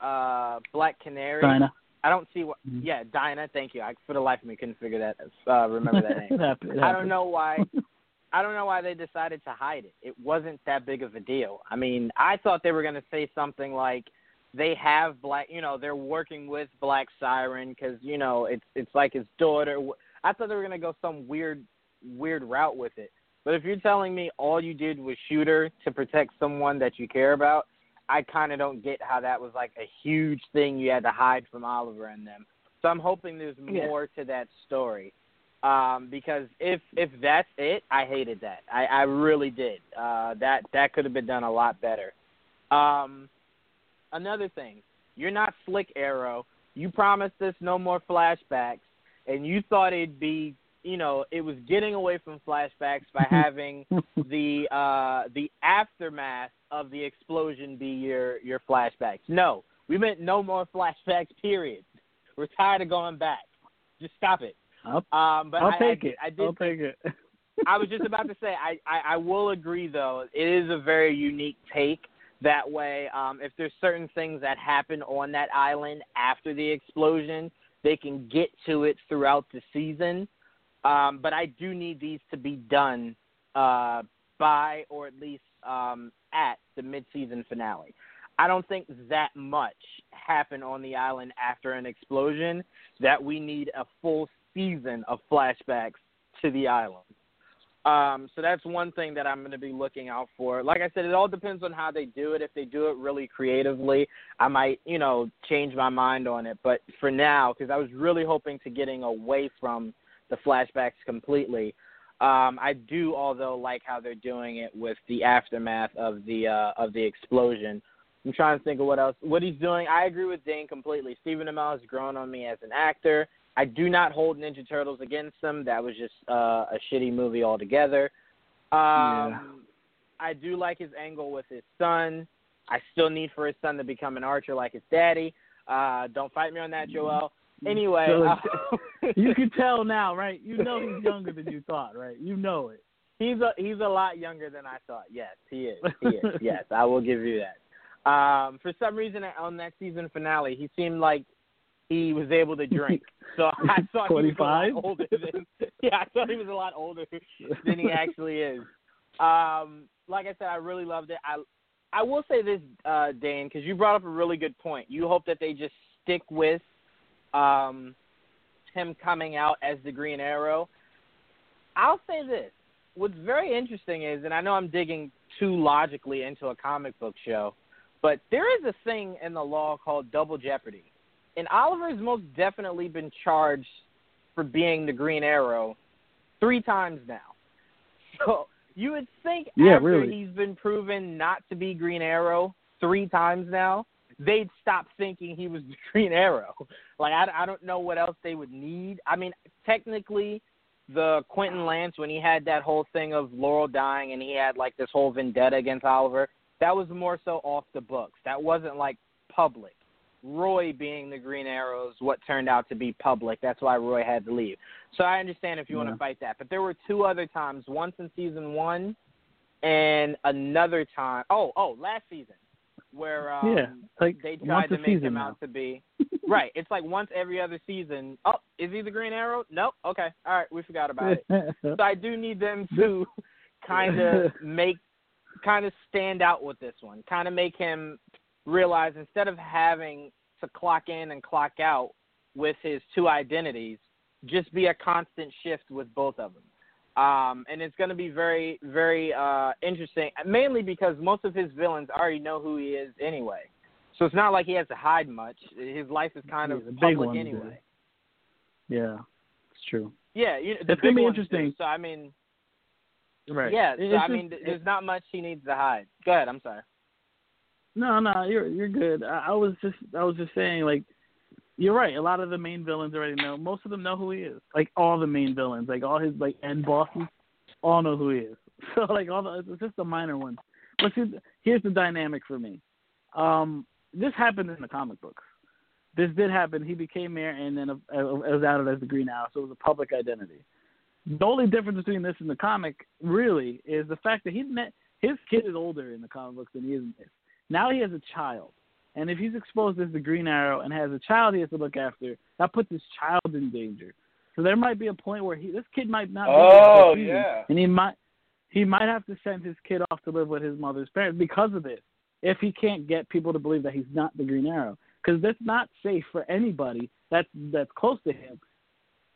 uh, Black Canary. Dinah. I don't see what. Mhm. Yeah, Dinah. Thank you. I for the life of me couldn't figure that. Uh, remember that [LAUGHS] name. It I don't know why. [LAUGHS] I don't know why they decided to hide it. It wasn't that big of a deal. I mean, I thought they were going to say something like they have black, you know, they're working with Black Siren because you know it's it's like his daughter. I thought they were going to go some weird weird route with it. But if you're telling me all you did was shoot her to protect someone that you care about, I kind of don't get how that was like a huge thing you had to hide from Oliver and them. So I'm hoping there's Yeah. more to that story. Um, because if if that's it, I hated that. I, I really did. Uh, that that could have been done a lot better. Um, another thing, you're not slick Arrow. You promised us no more flashbacks, and you thought it'd be, you know, it was getting away from flashbacks by [LAUGHS] having the uh, the aftermath of the explosion be your your flashbacks. No, we meant no more [LAUGHS] flashbacks. Period. We're tired of going back. Just stop it. I'll, Um, but I'll I, take I, it. I did I'll take it. [LAUGHS] I was just about to say I, I, I will agree though it is a very unique take that way um, if there's certain things that happen on that island after the explosion they can get to it throughout the season um, but I do need these to be done uh, by or at least um, at the mid-season finale. I don't think that much happened on the island after an explosion that we need a full season of flashbacks to the island. Um, so that's one thing that I'm going to be looking out for. Like I said, it all depends on how they do it. If they do it really creatively, I might, you know, change my mind on it. But for now, because I was really hoping to getting away from the flashbacks completely, um, I do, although, like how they're doing it with the aftermath of the uh, of the explosion. I'm trying to think of what else. What he's doing, I agree with Dane completely. Stephen Amell has grown on me as an actor. I do not hold Ninja Turtles against them. That was just uh, a shitty movie altogether. Um, Yeah. I do like his angle with his son. I still need for his son to become an archer like his daddy. Uh, don't fight me on that, Joel. Anyway, So, uh, [LAUGHS] you can tell [LAUGHS] now, right? You know he's younger than you thought, right? You know it. he's a he's a lot younger than I thought. Yes, he is. [LAUGHS] He is. yes, I will give you that. Um, for some reason, on that season finale, he seemed like he was able to drink. So I [LAUGHS] thought he was a lot older than [LAUGHS] yeah, I thought he was a lot older than he actually is. Um, like I said, I really loved it. I I will say this, uh, Dane, because you brought up a really good point. You hope that they just stick with um, him coming out as the Green Arrow. I'll say this: what's very interesting is, and I know I'm digging too logically into a comic book show, but there is a thing in the law called double jeopardy, and Oliver's most definitely been charged for being the Green Arrow three times now. So you would think Yeah, after really. he's been proven not to be Green Arrow three times now, they'd stop thinking he was [LAUGHS] the Green Arrow. Like I, I don't know what else they would need. I mean, technically, the Quentin Lance when he had that whole thing of Laurel dying and he had like this whole vendetta against Oliver, that was more so off the books. That wasn't like public. Roy being the Green Arrow is what turned out to be public. That's why Roy had to leave. So I understand if you want to fight that. But there were two other times, once in season one and another time oh, oh, last season where um yeah, like they tried to make him now. out to be [LAUGHS] right. It's like once every other season. Oh, is he the Green Arrow? Nope. Okay. All right, we forgot about it. [LAUGHS] So I do need them to [LAUGHS] kind of make, kind of stand out with this one. Kind of make him realize instead of having to clock in and clock out with his two identities, just be a constant shift with both of them. Um, and it's going to be very, very uh, interesting, mainly because most of his villains already know who he is anyway. So it's not like he has to hide much. His life is kind Yeah, of the big public ones do. anyway. yeah, it's true. Yeah, you, the It's gonna be ones do. interesting. So I mean, Right. yeah. So it's I mean, there's not much he needs to hide. Go ahead. I'm sorry. No, no, you're you're good. I, I was just I was just saying like you're right. A lot of the main villains already know. Most of them know who he is. Like all the main villains, like all his like end bosses, all know who he is. [LAUGHS] So like all the it's just the minor ones. But see, here's the dynamic for me. Um, this happened in the comic books. This did happen. He became mayor and then uh, was outed as the Green Arrow, so it was a public identity. The only difference between this and the comic really is the fact that he met his kid is older in the comic books than he is in this. Now he has a child. And if he's exposed as the Green Arrow and has a child he has to look after, that puts his child in danger. So there might be a point where he this kid might not Oh, be able to yeah. and he might he might have to send his kid off to live with his mother's parents because of this. If he can't get people to believe that he's not the Green Arrow, because that's not safe for anybody that's that's close to him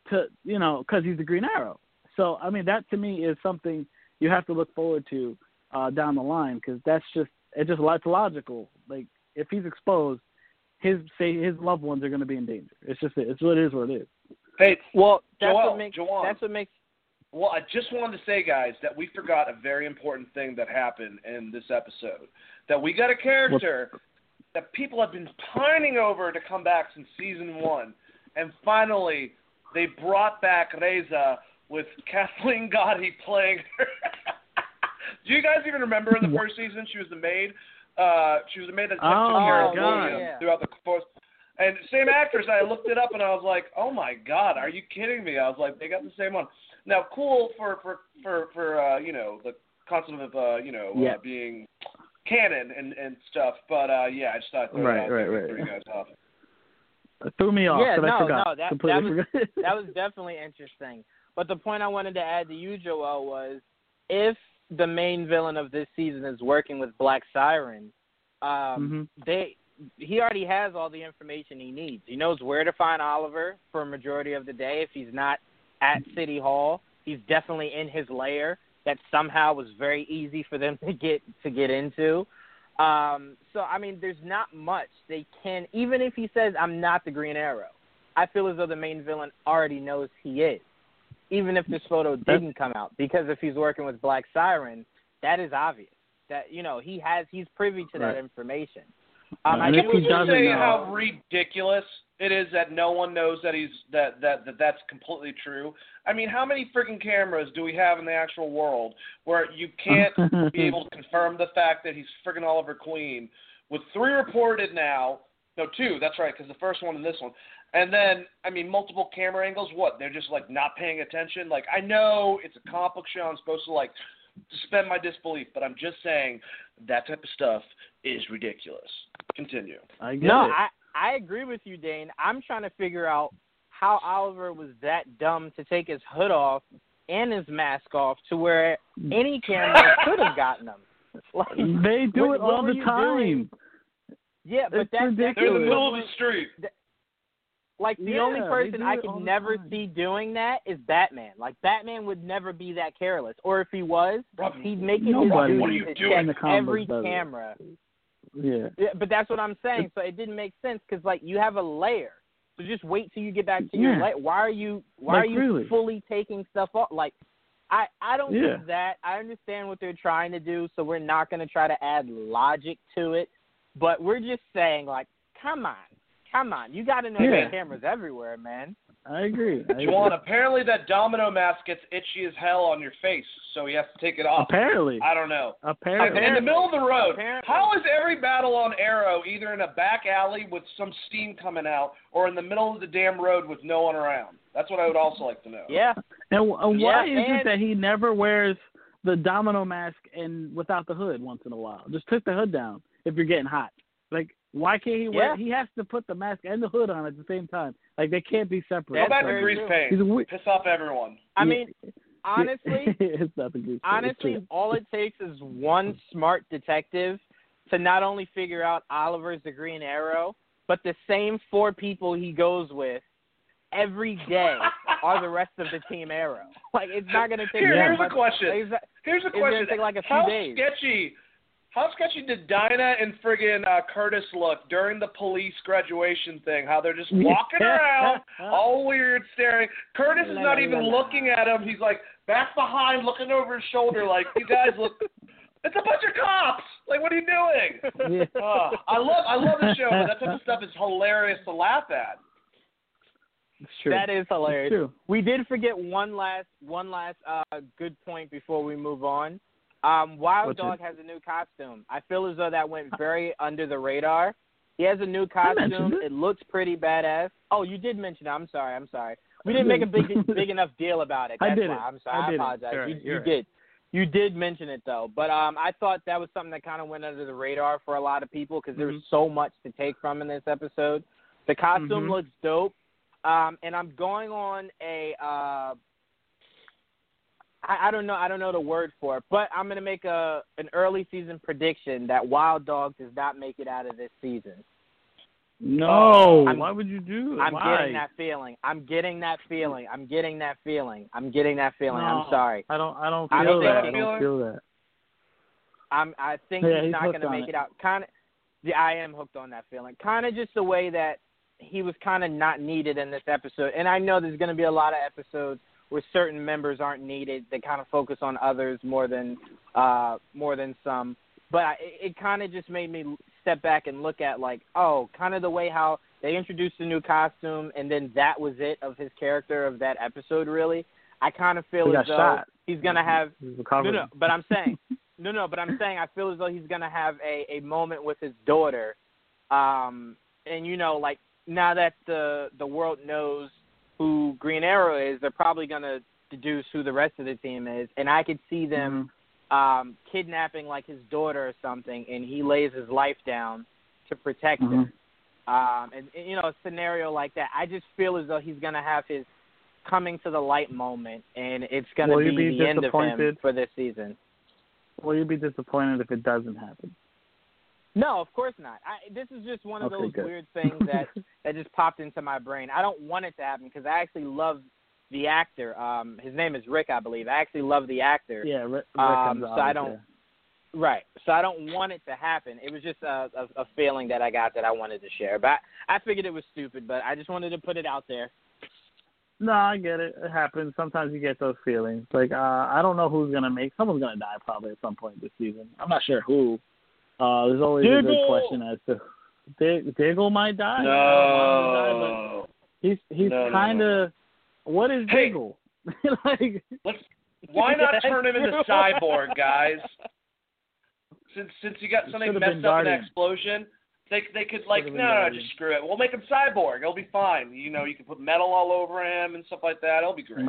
to you know because he's the Green Arrow. So I mean that to me is something you have to look forward to uh, down the line because that's just it's just it's logical. Like if he's exposed, his say his loved ones are going to be in danger. It's just it's what it is what it is. Hey, Well, that's Joel, what makes Joel. that's what makes Well, I just wanted to say, guys, that we forgot a very important thing that happened in this episode. That we got a character that people have been pining over to come back since season one, and finally they brought back Raisa with Kathleen Gati playing her. [LAUGHS] [LAUGHS] Do you guys even remember in the first season she was the maid? Uh, she was the maid that kept Oh, Harold my God. Williams Yeah. throughout the course. And same actress. I looked it up and I was like, oh my god, are you kidding me? I was like, they got the same one. Now, cool for for for for uh, you know the concept of uh, you know Yeah. uh, being canon and and stuff. But uh, yeah, I just thought I'd Right, right, right. to you guys off. It threw me off Yeah, but I no, forgot. no, that- Completely that was- forgot. that was definitely interesting. But the point I wanted to add to you, Joel, was if the main villain of this season is working with Black Siren, um, Mhm. they he already has all the information he needs. He knows where to find Oliver for a majority of the day. If he's not at City Hall, he's definitely in his lair. That somehow was very easy for them [LAUGHS] to get to get into. Um, so I mean, there's not much they can. Even if he says I'm not the Green Arrow, I feel as though the main villain already knows he is. Even if this photo didn't come out, because if he's working with Black Siren, that is obvious. That you know he has he's privy to that Right. information. Um, I And do if Can he we doesn't say know- how ridiculous it is that no one knows that he's that that that that's completely true? I mean, how many freaking cameras do we have in the actual world where you can't [LAUGHS] be able to confirm the fact that he's freaking Oliver Queen? With three reported now, no, two. That's right, because the first one and this one, and then I mean, multiple camera angles. What? They're just like not paying attention. Like I know it's a comic book show. I'm supposed to like suspend my disbelief, but I'm just saying that type of stuff is ridiculous. Continue. I get No, it. I I agree with you, Dane. I'm trying to figure out how Oliver was that dumb to take his hood off and his mask off to where any camera [LAUGHS] could have gotten him. [LAUGHS] Like, they do what- it all the time. doing? yeah, but It's that's, that's They're in the middle of the street. Like the Yeah, only person I could never time. see doing that is Batman. Like Batman would never be that careless, or if he was, Robin, he'd make it Nobody- his What are duty to doing? check In the comic every does camera. Yeah. Yeah, but that's what I'm saying. So it didn't make sense because like you have a lair. So just wait till you get back to your Yeah. lair. Why are you why Like, are you really? fully taking stuff off? Like I I don't Yeah. get that. I understand what they're trying to do, so we're not going to try to add logic to it. But we're just saying like, come on, come on. You got to know Yeah. there are cameras everywhere, man. I agree. I. Juwan, apparently that domino mask gets itchy as hell on your face, so he has to take it off. Apparently. I don't know. Apparently. In the middle of the road. Apparently. How is every battle on Arrow either in a back alley with some steam coming out or in the middle of the damn road with no one around? That's what I would also like to know. Yeah. And, and why Yeah, is and- it that he never wears the domino mask and without the hood once in a while? Just took the hood down if you're getting hot. Like, why can't he wear? Yeah. He has to put the mask and the hood on at the same time. Like they can't be separate. Go That's back to very Grease true. Paint. He's a we- Piss off everyone. I mean, honestly, [LAUGHS] it's nothing. Grease honestly, true. all it takes is one smart detective to not only figure out Oliver's the Green Arrow, but the same four people he goes with every day are the rest of the Team Arrow. Like it's not going to take Here, that here's a much- question. like, Here's a It's gonna question. take like a few how days. sketchy how sketchy did Dinah and friggin' uh, Curtis look during the police graduation thing? How they're just walking around, [LAUGHS] all weird, staring. Curtis is not even la, la. looking at him. He's like back behind, looking over his shoulder, like you guys look. [LAUGHS] It's a bunch of cops. Like, what are you doing? Yeah. [LAUGHS] Uh, I love, I love the show, but that type of stuff is hilarious to laugh at. It's true. That is hilarious. It's true. We did forget one last one last uh, good point before we move on. Um, Wild What's Dog it? has a new costume. I feel as though that went very under the radar. He has a new costume. it. It looks pretty badass. Oh, you did mention it. I'm sorry. I'm sorry. We didn't make a big big [LAUGHS] enough deal about it. I did why. It. I'm sorry. I I, apologize. Right. you You're right. did. You did mention it though, but um, I thought that was something that kind of went under the radar for a lot of people because there was Mhm. so much to take from in this episode. The costume Mhm. looks dope, um, and I'm going on a uh, I, I don't know I don't know the word for it, but I'm gonna make a an early season prediction that Wild Dog does not make it out of this season. No. Um, I'm- why would you do? I'm Why? getting that feeling. I'm getting that feeling. I'm getting that feeling. I'm getting that feeling. No. I'm sorry. I don't. I don't I don't that. I don't feel that. I'm I think Yeah, he's he's not going to make it. it out. Kind of, yeah, I am hooked on that feeling. Kind of just the way that he was kind of not needed in this episode. And I know there's going to be a lot of episodes where certain members aren't needed. They kind of focus on others more than uh, more than some. But I, it kind of just made me step back and look at like, oh, kind of the way how they introduced a new costume and then that was it of his character of that episode. Really, I kind of feel He as though shot. he's gonna have He's no, no, but I'm saying, no, no, but I'm saying I feel as though he's gonna have a a moment with his daughter, um, and you know, like now that the the world knows who Green Arrow is, they're probably gonna deduce who the rest of the team is, and I could see them um kidnapping like his daughter or something, and he lays his life down to protect Mhm. her. Um, and, and you know, a scenario like that, I just feel as though he's gonna have his coming to the light moment, and it's gonna be, be the end of him for this season. Will you be disappointed if it doesn't happen? No, of course not. I, this is just one of Okay, those good. weird things that [LAUGHS] that just popped into my brain. I don't want it to happen because I actually love the actor. Um, his name is Rick, I believe. I actually love the actor. Yeah, Rick, Rick Um, so I don't- yeah. Right. So I don't want it to happen. It was just a, a, a feeling that I got that I wanted to share. But I, I figured it was stupid, but I just wanted to put it out there. No, I get it. It happens. Sometimes you get those feelings. Like uh I don't know who's gonna make. Someone's gonna die probably at some point this season. I'm not sure who. Uh There's always a good question as to Dig- Diggle might die. I don't want him to die, No. he's he's No, no, no, kind of. What is Hey. Diggle? [LAUGHS] like Let's. Why not [LAUGHS] turn him into cyborg, guys? Since since you got something messed up in Guardian. the explosion, they they could like no no just screw it. We'll make him cyborg. It'll be fine. You know you can put metal all over him and stuff like that. It'll be great.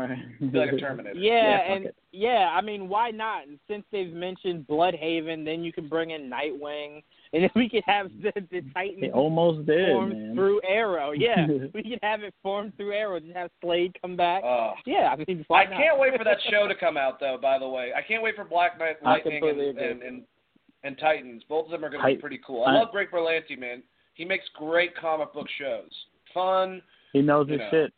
Be like a Terminator. Yeah, Yeah, and it. yeah, I mean, why not? And since they've mentioned Blüdhaven, then you can bring in Nightwing, [LAUGHS] and then we could have the the Titans They almost did, formed man. through Arrow. Yeah, [LAUGHS] we could have it formed through Arrow. Just have Slade come back. Oh. yeah, I mean, why I can't wait for that [LAUGHS] show to come out, though. By the way, I can't wait for Black Knight, Lightning, and, and, and and Titans. Both of them are going to be pretty cool. I I- love Greg Berlanti, man. He makes great comic book shows. Fun, he knows his know. shit.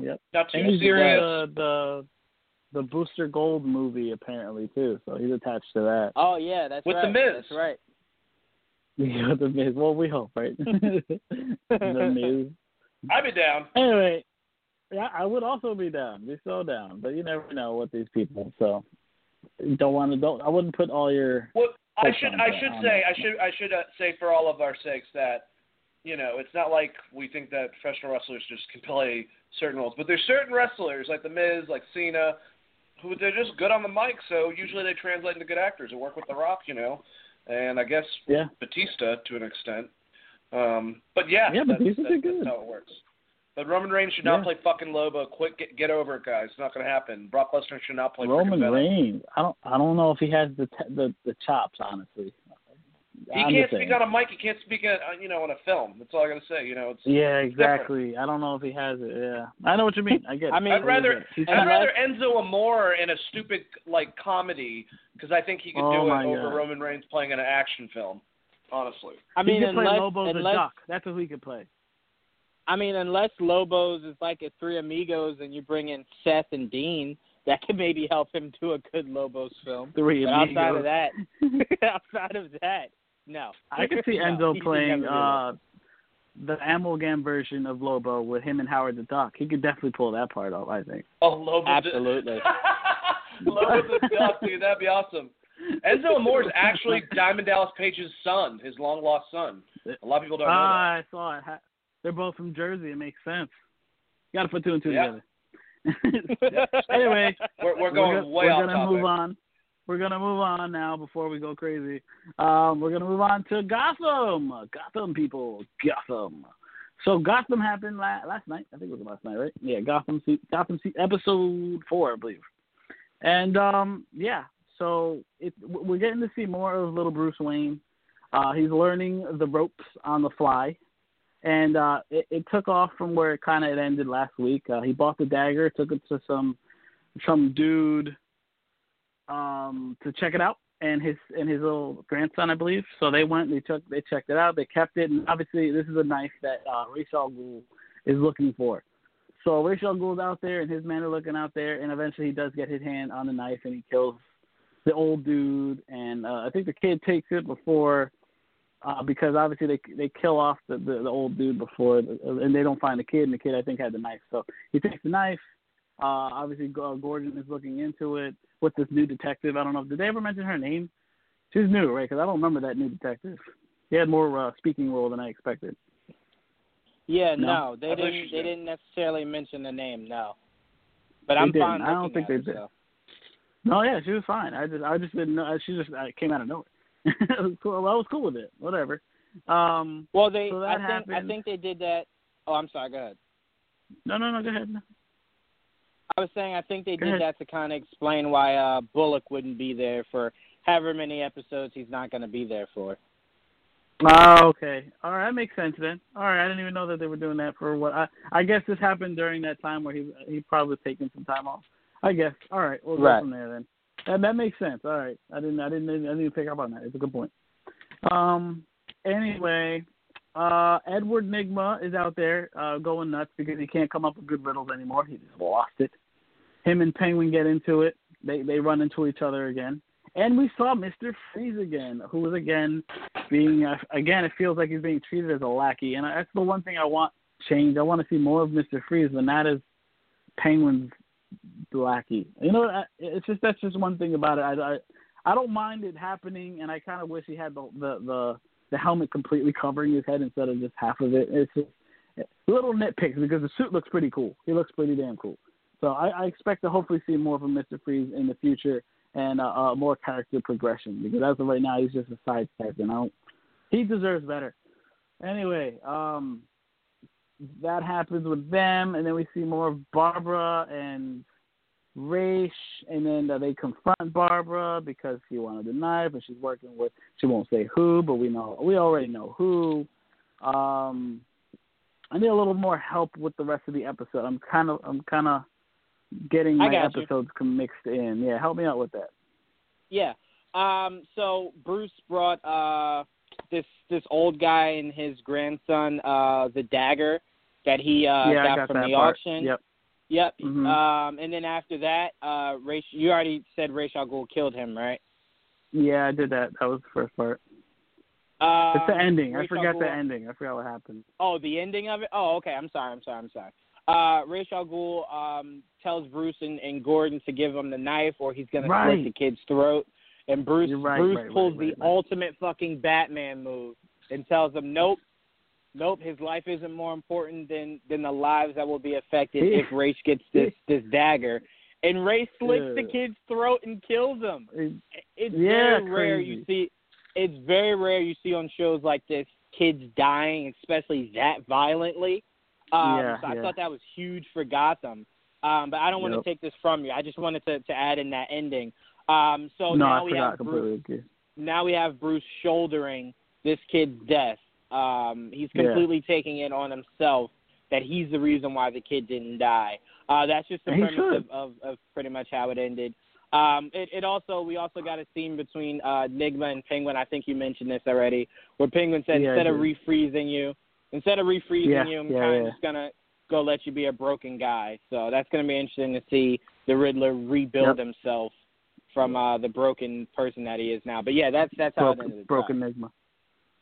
Yep. not too And he's serious. the the the Booster Gold movie apparently too, so he's attached to that. Oh yeah, that's With right. The Miz. That's right. [LAUGHS] Yeah, the Miz. Well, we hope, right? [LAUGHS] the Miz. I'd be down. Anyway, yeah, I would also be down. Be so down, but you never know what these people. So you don't want to. Don't. I wouldn't put all your. Well, I should I should on say that. I should I should uh, say for all of our sakes that you know it's not like we think that professional wrestlers just can play certain roles, but there's certain wrestlers like the Miz, like Cena, who they're just good on the mic. So usually they translate into good actors and work with The Rock, you know, and I guess Yeah. Batista to an extent. Um, but yeah, Yeah, that's, Batista's good. that's how it works. But Roman Reigns should not Yeah. play fucking Lobo. Quick, get, get over it, guys. It's not going to happen. Brock Lesnar should not play Roman. Reigns. I don't. I don't know if he has the te- the the chops. Honestly. He I'm can't speak on a mic. He can't speak, on, uh, you know, on a film. That's all I gotta say. You know, it's. Yeah, it's different. exactly. I don't know if he has it. Yeah, I know what you mean. I get. It. I mean- I'd rather get it. He's I'd And rather Enzo Amore in a stupid like comedy because I think he could Oh, do it over God. Roman Reigns playing in an action film. Honestly, I mean, he could play unless Lobo the unless Duck. That's what he could play. I mean, unless Lobos is like a Three Amigos and you bring in Seth and Dean, that could maybe help him do a good Lobos film. Three But outside of that, [LAUGHS] [LAUGHS] outside of that, no. I could see [LAUGHS] Enzo he could playing uh the amalgam version of Lobo with him and Howard the Duck. He could definitely pull that part off. I think. oh Lobo. Absolutely. Lobo the Duck, dude. That'd be awesome. Enzo Amore is actually Diamond Dallas Page's son, his long lost son. A lot of people don't know that. Ah, I saw it. They're both from Jersey. It makes sense. You got to put two and two Yeah. together. [LAUGHS] anyway, [LAUGHS] We're, we're going go- way we're gonna topic. move on. We're gonna move on now before we go crazy. Um, we're gonna move on to Gotham. Gotham people, Gotham. So Gotham happened la- last night. I think it was last night, right? Yeah, Gotham. Se- Gotham se- episode four, I believe. And um, yeah, so it, we're getting to see more of little Bruce Wayne. Uh, he's learning the ropes on the fly, and uh, it, it took off from where it kind of ended last week. Uh, he bought the dagger, took it to some some dude um, to check it out, and his and his little grandson, I believe. So they went, they took, they checked it out, they kept it, and obviously this is a knife that uh, Ra's is looking for. So Ra's al out there, and his men are looking out there, and eventually he does get his hand on the knife, and he kills the old dude, and uh, I think the kid takes it before uh, because obviously they they kill off the, the the old dude before, and they don't find the kid, and the kid I think had the knife. So he takes the knife. Uh, obviously, Gordon is looking into it with this new detective. I don't know. Did they ever mention her name? She's new, right? Because I don't remember that new detective. He had more uh, speaking role than I expected. Yeah, No? no, they I didn't. she's They new. didn't necessarily mention the name. No, but They I'm didn't. fine. I don't think they her, did. so. No, yeah, she was fine. I just I just didn't know. She just I came out of nowhere. [LAUGHS] it was cool. I was cool with it. Whatever. Um, Well, they. So I think. I think they did that. Oh, I'm sorry. Go ahead. no, no, no. Go ahead. I was saying I think they Go did ahead. that to kind of explain why uh Bullock wouldn't be there for however many episodes he's not going to be there for. Oh, okay. All right, that makes sense then. All right, I didn't even know that they were doing that for what I I guess this happened during that time where he he probably was taking some time off. I guess. All right, we'll go Right. from there then. That that makes sense. All right. I didn't I didn't I didn't pick up on that. It's a good point. Um anyway, uh Edward Nygma is out there uh going nuts because he can't come up with good riddles anymore. He just lost it. Him and Penguin get into it. They they run into each other again. And we saw Mr. Freeze again, who was again being uh, again. It feels like he's being treated as a lackey, and that's the one thing I want changed. I want to see more of Mr. Freeze, but not as Penguin's lackey. You know, I- it's just that's just one thing about it. I I, I don't mind it happening, and I kind of wish he had the, the the the helmet completely covering his head instead of just half of it. It's just little nitpicks because the suit looks pretty cool. He looks pretty damn cool. So I, I expect to hopefully see more from Mr. Freeze in the future and uh, uh, more character progression because as of right now he's just a side character. And he deserves better. Anyway, um, that happens with them, and then we see more of Barbara and Ra's, and then uh, they confront Barbara because she wanted the knife, and she's working with. She won't say who, but we know we already know who. Um, I need a little more help with the rest of the episode. I'm kind of I'm kind of getting my got you. episodes mixed in. Yeah, help me out with that. Yeah. Um. So Bruce brought uh this this old guy and his grandson uh the dagger that he uh yeah, got, got from the part. auction. Yep. Yep. Mhm. Um. And then after that, uh, Ra's, you already said Al Ghul killed him, right? Yeah, I did that. That was the first part. Um, it's the ending. I Ra's al forgot the ending. I forgot what happened. Oh, the ending of it. Oh, okay. I'm sorry. I'm sorry. I'm sorry. Uh, Ra's al Ghul um, tells Bruce and, and Gordon to give him the knife, or he's gonna Right. slit the kid's throat. And Bruce right, Bruce right, pulls right, the ultimate fucking Batman move and tells him, "Nope, nope. His life isn't more important than than the lives that will be affected [LAUGHS] if Ra's gets this this dagger." And Ray slits the kid's throat and kills him. It- It's Yeah, very rare you see. It's very rare you see on shows like this kids dying, especially that violently. Um, Yeah, so I yeah. thought that was huge for Gotham. Um, but I don't want Yep. to take this from you. I just wanted to, to add in that ending. Um, so no, now I we forgot have Bruce, completely. Now we have Bruce shouldering this kid's death. Um, he's Yeah. completely taking it on himself that he's the reason why the kid didn't die. Uh, that's just the And premise of, of, of pretty much how it ended. Um, it, it also we also got a scene between uh, Nygma and Penguin. I think you mentioned this already, where Penguin said Yeah, instead of refreezing you, instead of refreezing Yeah, you, I'm yeah, kind of yeah. just gonna go let you be a broken guy. So that's gonna be interesting to see the Riddler rebuild Yep. himself from uh, the broken person that he is now. But yeah, that's that's how it ended. broken, broken Enigma.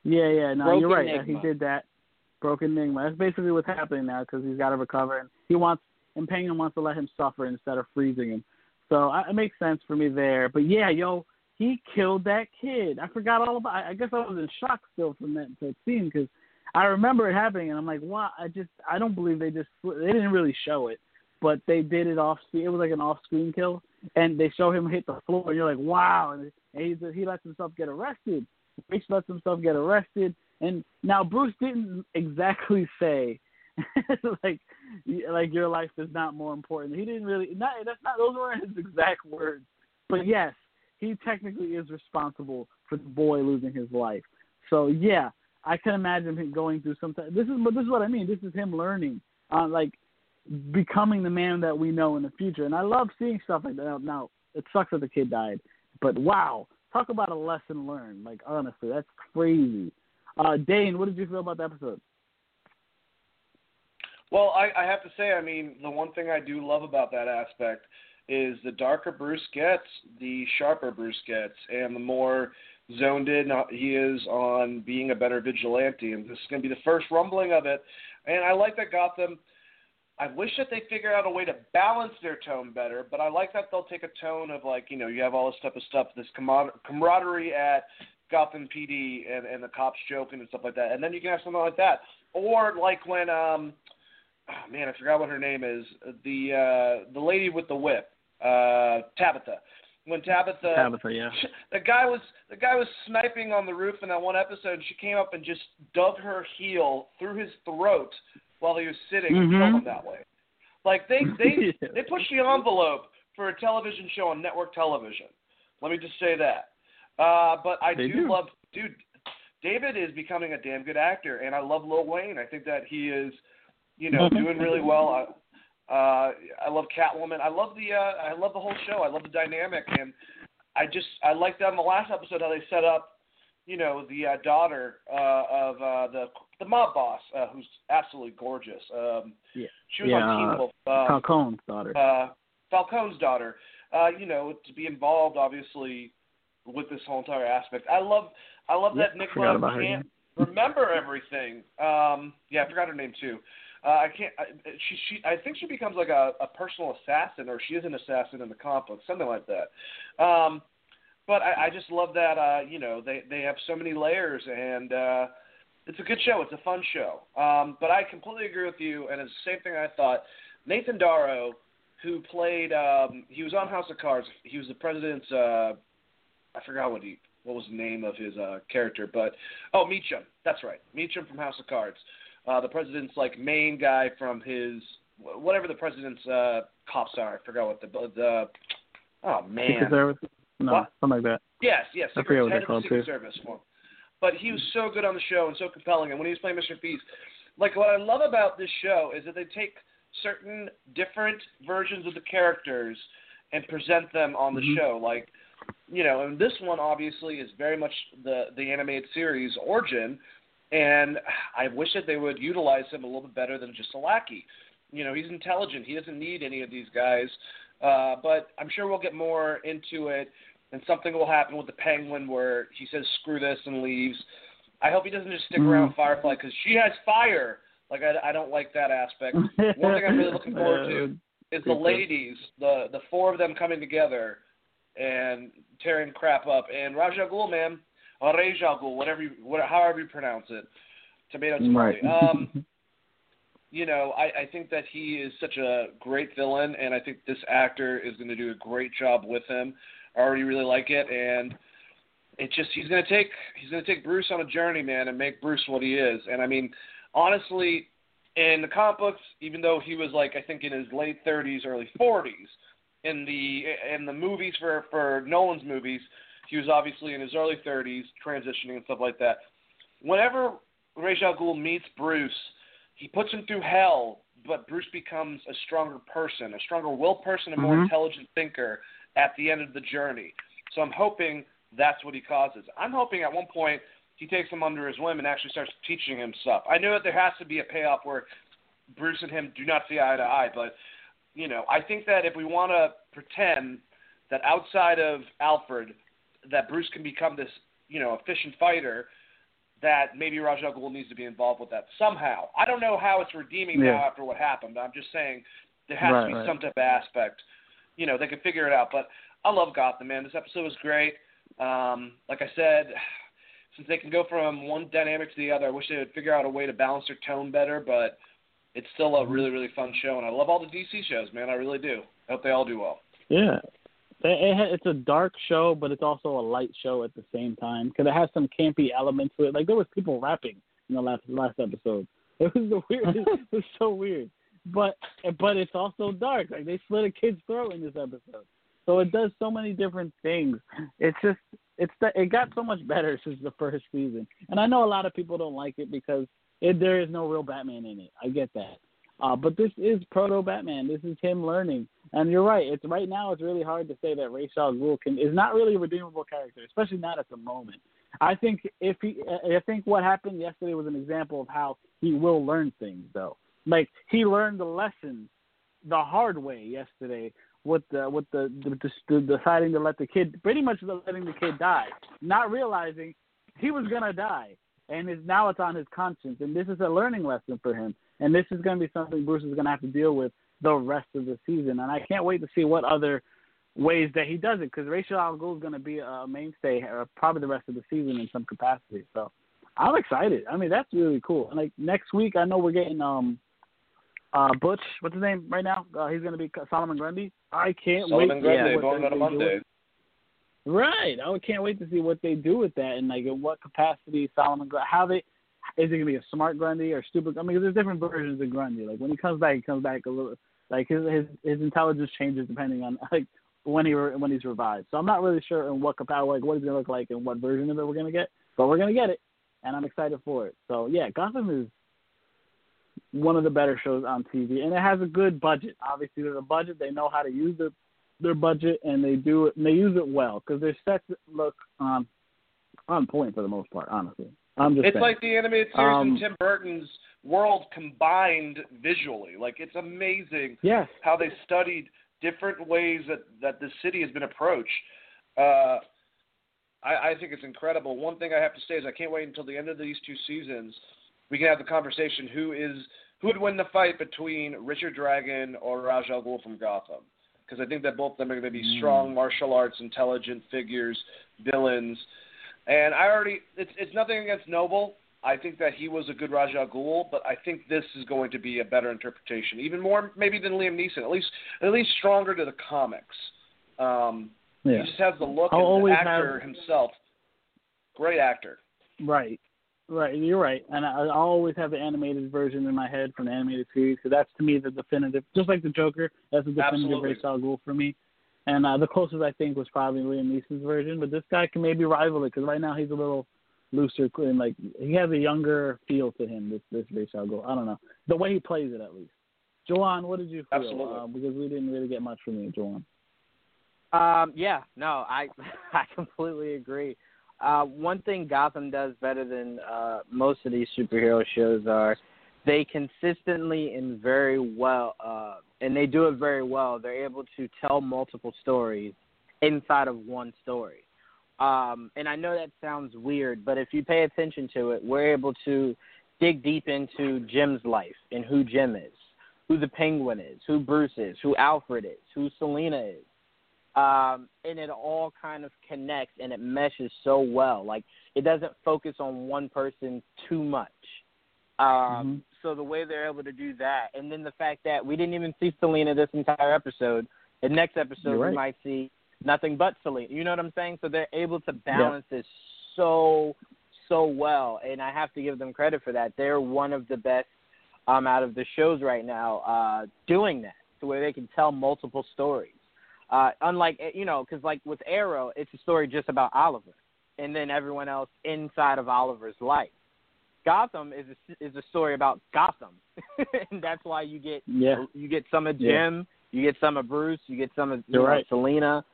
Yeah, yeah, no, Broken you're right. Uh, He did that. Broken Enigma. That's basically what's happening now because he's got to recover, and he wants, and Penguin wants to let him suffer instead of freezing him. So I, it makes sense for me there. But yeah, yo, he killed that kid. I forgot all about. I I guess I was in shock still from that, that scene because I remember it happening, and I'm like, wow. I just, I don't believe they just, they didn't really show it, but they did it off. Screen. It was like an off-screen kill, and they show him hit the floor, and you're like, wow. And he he lets himself get arrested. Rich lets himself get arrested, and now Bruce didn't exactly [LAUGHS] say [LAUGHS] like like your life is not more important. He didn't really not that's not those weren't his [LAUGHS] exact words. But yes, he technically is responsible for the boy losing his life. So yeah, I can imagine him going through some. This is but this is what I mean. This is him learning, uh, like becoming the man that we know in the future. And I love seeing stuff like that. Now it sucks that the kid died, but wow, talk about a lesson learned. Like honestly, that's crazy. Uh, Dane, what did you feel about the episode? Well, I, I have to say, I mean, the one thing I do love about that aspect is the darker Bruce gets, the sharper Bruce gets, and the more zoned in he is on being a better vigilante, and this is going to be the first rumbling of it. And I like that Gotham. I wish that they figure out a way to balance their tone better, but I like that they'll take a tone of like, you know, you have all this type of stuff, this camaraderie at Gotham PD and, and the cops joking and stuff like that, and then you can have something like that, or like when, um, oh man, I forgot what her name is, the uh, the lady with the whip, uh, Tabitha when Tabitha Tabitha, yeah. The guy was the guy was sniping on the roof in that one episode and she came up and just dug her heel through his throat while he was sitting mm-hmm. and killed that way. Like they they [LAUGHS] yeah. they pushed the envelope for a television show on network television. Let me just say that. Uh but I do, do love dude David is becoming a damn good actor and I love Lil Wayne. I think that he is you know, doing really well. I, uh, I love Catwoman. I love the uh, I love the whole show. I love the dynamic, and I just I liked that in the last episode how they set up, you know, the uh, daughter uh, of uh, the the mob boss, uh, who's absolutely gorgeous. Um, yeah, she was yeah, on Teen Wolf. Uh, Falcone's daughter. Uh, Falcone's daughter. Uh, you know, to be involved obviously with this whole entire aspect. I love I love yep, that Nick Love can't her, [LAUGHS] remember everything. Um, yeah, I forgot her name too. Uh, I can't. I, she she. I think she becomes like a, a personal assassin, or she is an assassin in the comic book, something like that. Um, but I, I just love that. Uh, you know, they they have so many layers, and uh, it's a good show. It's a fun show. Um, but I completely agree with you, and it's the same thing I thought. Nathan Darrow, who played, um, he was on House of Cards. He was the president's. Uh, I forgot what he what was the name of his uh, character, but oh, Meechum. That's right, Meechum from House of Cards uh, the president's like main guy from his whatever the president's uh, cops are. I forgot what the the oh man. Secret Service. No, what? something like that. Yes, yes. I Secret, forget what they're called Secret too. Service. But he was so good on the show and so compelling. And when he was playing Mr. Freeze, like what I love about this show is that they take certain different versions of the characters and present them on the Mhm. show. Like, you know, and this one obviously is very much the the animated series origin, and I wish that they would utilize him a little bit better than just a lackey. You know, he's intelligent. He doesn't need any of these guys. Uh, but I'm sure we'll get more into it, and something will happen with the Penguin where he says "screw this" and leaves. I hope he doesn't just stick Mhm. around Firefly because she has fire. Like I, I don't like that aspect. One thing I'm really looking [LAUGHS] forward to is the ladies, the the four of them coming together and tearing crap up. And Rajagul, man, or Raja Ghul, whatever you, whatever, however you pronounce it, tomato tomato. Right. Um, [LAUGHS] you know, I, I think that he is such a great villain, and I think this actor is going to do a great job with him. I already really like it, and it just he's going to take he's going to take Bruce on a journey, man, and make Bruce what he is. And I mean, honestly, in the comic books, even though he was like I think in his late 30s, early 40s, in the in the movies for for Nolan's movies, he was obviously in his early 30s, transitioning and stuff like that. Whenever Ra's al Ghul meets Bruce, he puts him through hell, but Bruce becomes a stronger person, a stronger willed person, a more Mhm. intelligent thinker at the end of the journey. So I'm hoping that's what he causes. I'm hoping at one point he takes him under his wing and actually starts teaching him stuff. I know that there has to be a payoff where Bruce and him do not see eye to eye, but you know, I think that if we want to pretend that outside of Alfred, that Bruce can become this, you know, efficient fighter, that maybe Ra's al Ghul needs to be involved with that somehow. I don't know how it's redeeming now after what happened. I'm just saying there has Right, to be right. some type of aspect. You know, they can figure it out. But I love Gotham, man. This episode was great. Um, like I said, since they can go from one dynamic to the other, I wish they would figure out a way to balance their tone better. But it's still a really, really fun show, and I love all the DC shows, man. I really do. I hope they all do well. Yeah. It, it, it's a dark show, but it's also a light show at the same time because it has some campy elements to it. Like there was people rapping in the last last episode. [LAUGHS] It was the weird. it was so weird. But but it's also dark. Like they slit a kid's throat in this episode. So it does so many different things. It's just it's it got so much better [LAUGHS] since the first season. And I know a lot of people don't like it because it, there is no real Batman in it. I get that. Uh, but this is proto Batman. This is him learning. And you're right. It's right now. It's really hard to say that al Ghul can is not really a redeemable character, especially not at the moment. I think if he, I think what happened yesterday was an example of how he will learn things, though. Like he learned the lesson the hard way yesterday with the with the, the, the, the deciding to let the kid pretty much letting the kid die, not realizing he was gonna die, and is now it's on his conscience, and this is a learning lesson for him, and this is gonna be something Bruce is gonna have to deal with the rest of the season, and I can't wait to see what other ways that he does it because Rachel al is going to be a mainstay uh, probably the rest of the season in some capacity. So I'm excited. I mean, that's really cool. And like next week, I know we're getting um uh Butch. What's his name right now? Uh, he's going to be Solomon Grundy. I can't Solomon wait. Grundy, to see on a Monday. Right. I can't wait to see what they do with that and like in what capacity Solomon Grundy. How they is it going to be a smart Grundy or stupid? I mean, there's different versions of Grundy. Like when he comes back, he comes back a little. Like his his his intelligence changes depending on [LAUGHS] like when he when he's revived. So I'm not really sure in what capacity, like what he's gonna look like and what version of it we're gonna get, but we're gonna get it, and I'm excited for it. So yeah, Gotham is one of the better shows on TV, and it has a good budget. Obviously, there's a budget; they know how to use their their budget, and they do it. And they use it well because their sets look um on point for the most part. Honestly, I'm just It's saying. like the animated series Um, in Tim Burton's world combined visually. Like it's amazing yes, how they studied different ways that that the city has been approached. Uh, I, I think it's incredible. One thing I have to say is I can't wait until the end of these two seasons. We can have the conversation who is who would win the fight between Richard Dragon or Raj Al Ghul from Gotham. Because I think that both of them are going to be strong martial arts, intelligent figures, villains. And I already, it's it's nothing against Nable. I think that he was a good Raj Al Ghul, but I think this is going to be a better interpretation, even more maybe than Liam Neeson. At least at least stronger to the comics. Um, yeah, He just has the look I'll and the actor have- himself. Great actor. Right. Right, you're right, and I, I always have the animated version in my head from the animated series because that's to me the definitive. Just like the Joker, that's the definitive Absolutely. Ra's al Ghul for me. And uh, the closest I think was probably Liam Neeson's version, but this guy can maybe rival it because right now he's a little looser and like he has a younger feel to him. This this Ra's al Ghul, I don't know the way he plays it at least. Joanne, what did you feel? Absolutely. Uh, because we didn't really get much from you, Joanne. Um, yeah, no, I [LAUGHS] I completely agree. Uh, one thing Gotham does better than uh, most of these superhero shows are they consistently and very well, uh, and they do it very well. They're able to tell multiple stories inside of one story. Um, and I know that sounds weird, but if you pay attention to it, we're able to dig deep into Jim's life and who Jim is, who the Penguin is, who Bruce is, who Alfred is, who Selina is um, and it all kind of connects and it meshes so well. Like it doesn't focus on one person too much. Um, Mhm. So the way they're able to do that, and then the fact that we didn't even see Selina this entire episode. The next episode right. we might see nothing but Selina. You know what I'm saying? So they're able to balance this so so well, and I have to give them credit for that. They're one of the best um, out of the shows right now uh, doing that, to where they can tell multiple stories. Uh, unlike you know, because like with Arrow, it's a story just about Oliver, and then everyone else inside of Oliver's life. Gotham is a, is a story about Gotham, [LAUGHS] and that's why you get Yeah, you get some of Yeah. Jim, you get some of Bruce, you get some of you know, right. Selina.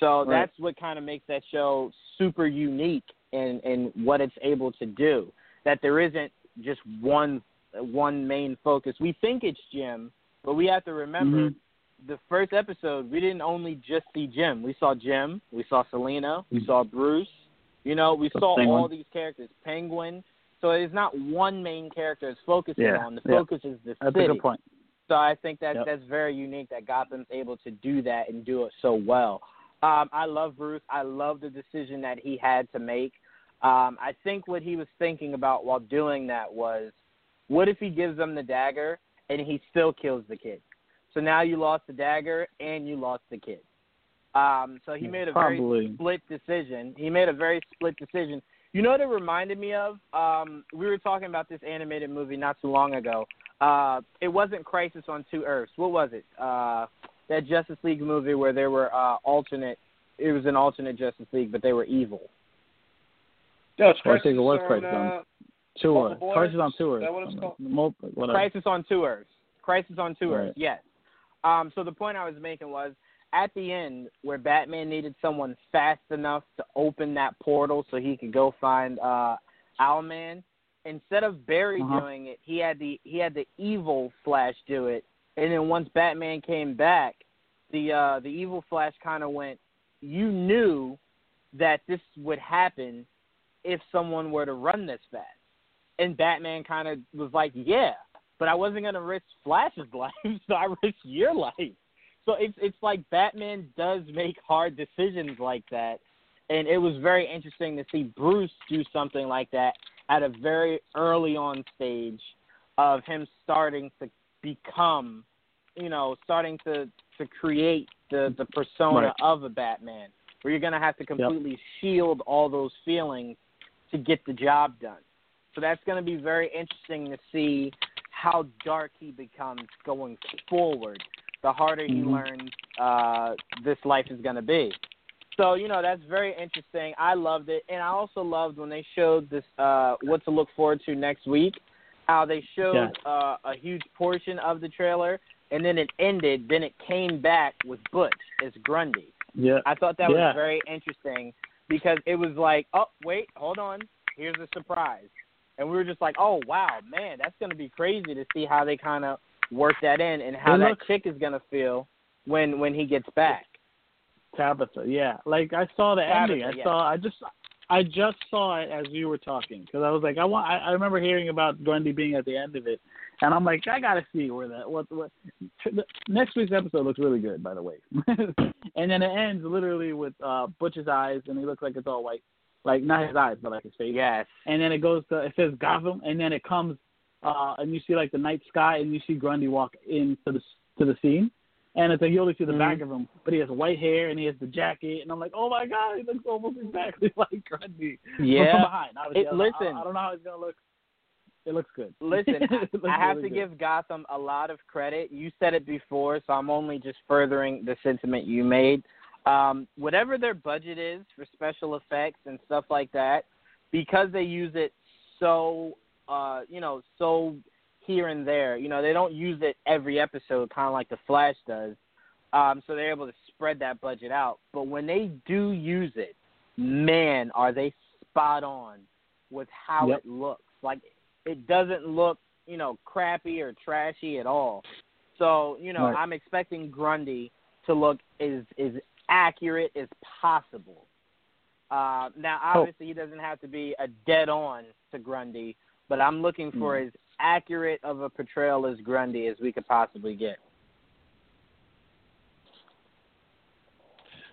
So Right. that's what kind of makes that show super unique in in what it's able to do. That there isn't just one one main focus. We think it's Jim, but we have to remember Mhm. The first episode we didn't only just see Jim. We saw Jim, we saw Selina, we Mhm. saw Bruce. You know, we saw Penguin. all these characters. Penguin. So it's not one main character it's focusing Yeah, on. The yeah. focus is the that's city. a good point. So I think that Yep. that's very unique that Gotham's able to do that and do it so well. Um, I love Bruce. I love the decision that he had to make. Um, I think what he was thinking about while doing that was, what if he gives them the dagger and he still kills the kid? So now you lost the dagger and you lost the kid. Um, so he made a Probably. very split decision. He made a very split decision. You know what it reminded me of? Um, we were talking about this animated movie not too long ago. Uh, it wasn't Crisis on Two Earths. What was it? Uh, that Justice League movie where there were uh, alternate. It was an alternate Justice League, but they were evil. No, it's Or it Crisis was on, Crisis on- uh, Tour. Multiple Crisis on Earths? that what it's called? Mul- Crisis on Two Earths. Crisis on Two Earths. Yes. Um, so the point I was making was at the end where Batman needed someone fast enough to open that portal so he could go find uh, Owlman. Instead of Barry Uh-huh. doing it, he had the he had the evil Flash do it. And then once Batman came back, the uh, the evil Flash kind of went. You knew that this would happen if someone were to run this fast, and Batman kind of was like, "Yeah, but I wasn't gonna risk Flash's [LAUGHS] life, so I risked your life." So it's it's like Batman does make hard decisions like that, and it was very interesting to see Bruce do something like that at a very early on stage of him starting to become, you know, starting to to create the the persona Right. of a Batman, where you're gonna have to completely shield all those feelings to get the job done. So that's gonna be very interesting to see how dark he becomes going forward. The harder he Mhm. learns uh, this life is gonna be. So you know that's very interesting. I loved it, and I also loved when they showed this uh, what to look forward to next week. How they showed Yeah. uh, a huge portion of the trailer, and then it ended. Then it came back with Butch as Grundy. Yeah. I thought that Yeah. was very interesting because it was like, oh wait, hold on, here's a surprise, and we were just like, oh wow, man, that's gonna be crazy to see how they kind of work that in and how that chick is gonna feel when when he gets back. Tabitha, yeah. Like I saw the Tabitha, ending. I yeah. saw. I just. I just saw it as you were talking because I was like, I want. I, I remember hearing about Grundy being at the end of it, and I'm like, I gotta see where that. What? What? The, next week's episode looks really good, by the way. [LAUGHS] and then it ends literally with uh Butch's eyes, and he looks like it's all white, like not his eyes, but like his face. Yes. And then it goes to it says Gotham, and then it comes, uh, and you see like the night sky, and you see Grundy walk into the to the scene, and it's like you only see the Mhm. back of him, but he has white hair and he has the jacket, and I'm like, oh my god, he looks almost exactly [LAUGHS] like Grundy. But from Yeah. behind. Obviously, It- I, don't- listen. I, I don't know how he's gonna look. It looks good. [LAUGHS] Listen, looks I have really to good. give Gotham a lot of credit. You said it before, so I'm only just furthering the sentiment you made. Um, whatever their budget is for special effects and stuff like that, because they use it so, uh, you know, so here and there. You know, they don't use it every episode, kind of like the Flash does. Um, so they're able to spread that budget out. But when they do use it, man, are they spot on with how Yep. it looks. Like it doesn't look, you know, crappy or trashy at all. So, you know, Right. I'm expecting Grundy to look as as accurate as possible. Uh, now, Oh. obviously, he doesn't have to be a dead on to Grundy, but I'm looking for Mm. as accurate of a portrayal as Grundy as we could possibly get.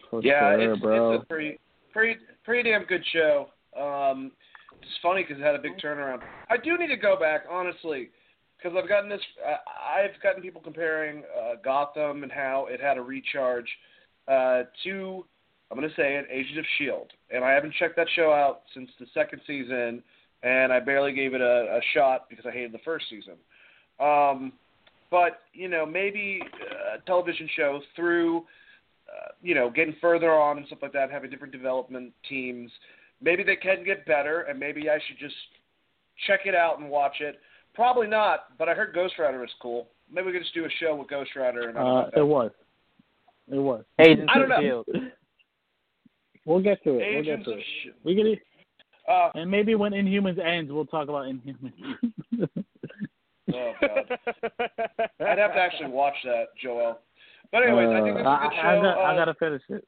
For Yeah, sure, it's, bro. it's a pretty, pretty, pretty damn good show. Um, it's funny because it had a big turnaround. I do need to go back, honestly, because I've gotten this. Uh, I've gotten people comparing uh, Gotham and how it had a recharge uh, to. I'm going to say it, Agents of Shield, and I haven't checked that show out since the second season, and I barely gave it a, a shot because I hated the first season. Um, but you know, maybe a television show through uh, you know, getting further on and stuff like that, having different development teams. Maybe they can get better, and maybe I should just check it out and watch it. Probably not, but I heard Ghost Rider is cool. Maybe we could just do a show with Ghost Rider. And Uh, it was. It was. Agents I of don't know. Shield. We'll get to it. we'll get Agents to of it. Shield. We can, Uh, and maybe when Inhumans ends, we'll talk about Inhumans. [LAUGHS] oh God, I'd have to actually watch that, Joel. But anyways, I think this is Uh, a good I, show. I, got, I Uh, gotta finish it.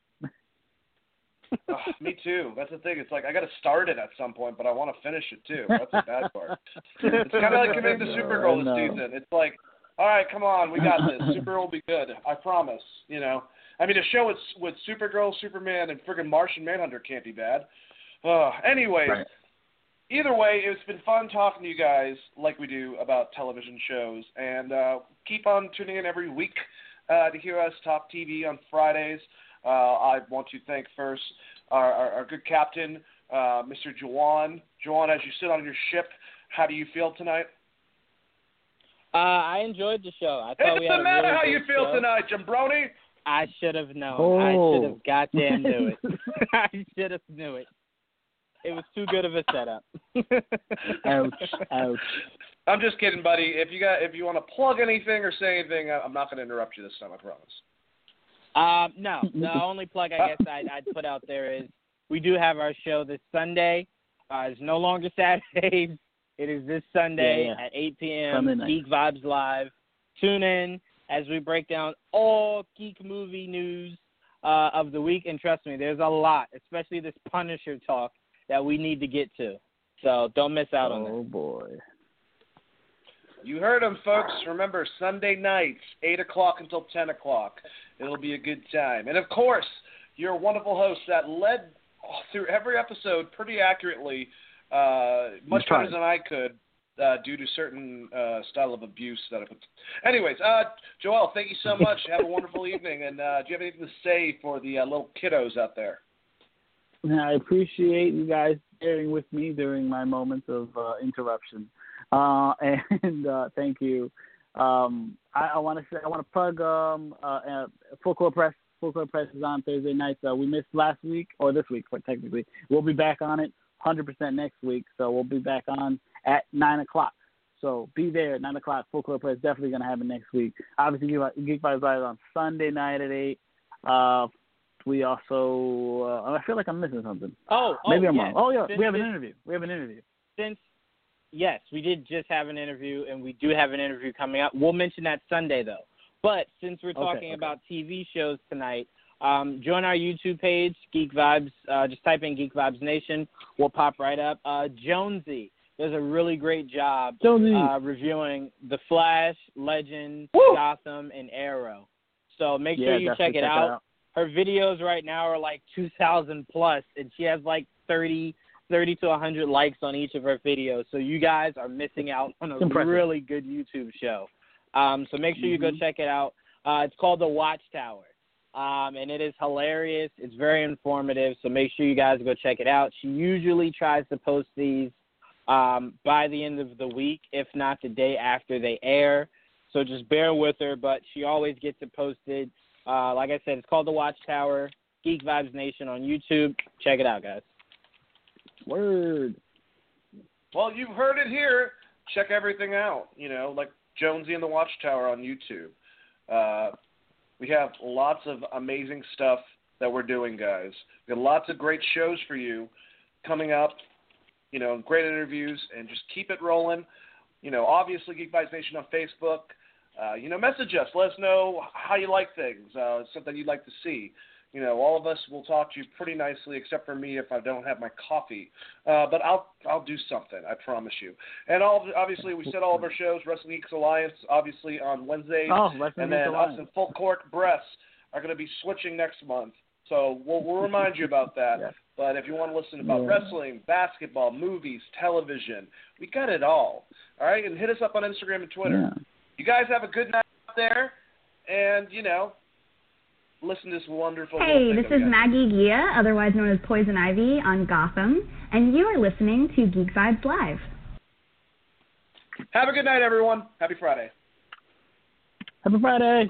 Ugh, [LAUGHS] me too. That's the thing. It's like I got to start it at some point, but I want to finish it too. That's the bad part. [LAUGHS] It's kind of like committing to Supergirl I this season. It's like, all right, come on, we got this. [LAUGHS] Supergirl will be good. I promise. You know, I mean, a show with with Supergirl, Superman, and friggin' Martian Manhunter can't be bad. Uh, anyways, Right. either way, it's been fun talking to you guys like we do about television shows, and uh, keep on tuning in every week uh, to hear us talk TV on Fridays. Uh, I want to thank first our, our, our good captain, uh, Mr. Jawan. Jawan, as you sit on your ship, how do you feel tonight? Uh, I enjoyed the show. I It thought we had doesn't a matter really how you feel show. tonight, Jambroni. I should have known. Oh. I should have goddamn knew it. [LAUGHS] [LAUGHS] I should have knew it. It was too good of a setup. [LAUGHS] ouch, ouch. I'm just kidding, buddy. If you got if you want to plug anything or say anything, I- I'm not going to interrupt you this time. I promise. Um, no, the only plug I guess I'd, I'd put out there is we do have our show this Sunday. Uh, it's no longer Saturdays. It is this Sunday Yeah, yeah. at 8 p.m. Sunday. Geek Vibes Live. Tune in. as we break down all geek movie news uh, of the week. And trust me, there's a lot, especially this Punisher talk that we need to get to. So don't miss out on it. Oh boy. You heard them, folks. Remember, Sunday nights, 8 o'clock until 10 o'clock. It'll be a good time. And of course, your wonderful host that led through every episode pretty accurately, uh, much better than I could. Uh, due to certain uh, style of abuse that I put. Anyways, uh, Joel, thank you so [LAUGHS] much. Have a wonderful evening. And uh, do you have anything to say for the uh, little kiddos out there? I appreciate you guys bearing with me during my moments of uh, interruption. Uh, [LAUGHS] and uh, thank you. Um, I, I want to say I want to plug um, uh, uh, Full Court Press. Full Court Press is on Thursday nights. Uh, we missed last week or this week, but technically we'll be back on it 100% next week. So we'll be back on at nine o'clock. So be there at nine o'clock. Full Court Press definitely gonna happen next week. Obviously, Geek Vibes Live on Sunday night at eight. Uh, we also, uh, I feel like I'm missing something. Oh, oh, Maybe I'm yes. wrong. Oh yeah, Since we have an interview. We have an interview. since yes, we did just have an interview, and we do have an interview coming up. We'll mention that Sunday though. But since we're Okay, talking okay. about TV shows tonight, um, join our YouTube page, Geek Vibes. Uh, just type in Geek Vibes Nation. We'll pop right up. Uh, Jonesy does a really great job uh, reviewing The Flash, Legend, Woo! Gotham, and Arrow. So make yeah, sure you definitely check it out her videos right now are like 2,000 plus, and she has like 30, 30 to 100 likes on each of her videos. So you guys are missing out on a impressive. really good YouTube show. Um, so make sure you go Mhm. check it out. Uh, it's called The Watchtower, um, and it is hilarious. It's very informative. So make sure you guys go check it out. She usually tries to post these um, by the end of the week, if not the day after they air. So just bear with her, but she always gets it posted. Uh, like I said, it's called The Watchtower, Geek Vibes Nation on YouTube. Check it out, guys. Word. Well, you've heard it here. Check everything out. You know, like Jonesy and the Watchtower on YouTube. Uh, we have lots of amazing stuff that we're doing, guys. We have lots of great shows for you coming up. You know, great interviews, and just keep it rolling. You know, obviously, Geek Vibes Nation on Facebook. Uh, you know, message us. Let us know how you like things. Uh, something you'd like to see. You know, all of us will talk to you pretty nicely, except for me if I don't have my coffee. Uh, but I'll I'll do something. I promise you. And all obviously, we said all of our shows. Wrestling Geeks Alliance, obviously on Wednesdays, Oh, and then us and Full Court Breasts are going to be switching next month. So we'll we'll remind you about that. [LAUGHS] Yes. But if you want to listen about Yeah. wrestling, basketball, movies, television, we got it all. All right, and hit us up on Instagram and Twitter. Yeah. You guys have a good night out there, and you know, listen to this wonderful. Hey, this is Maggie Geha, otherwise known as Poison Ivy, on Gotham, and you are listening to Geek Vibes Live. Have a good night, everyone. Happy Friday. Happy Friday.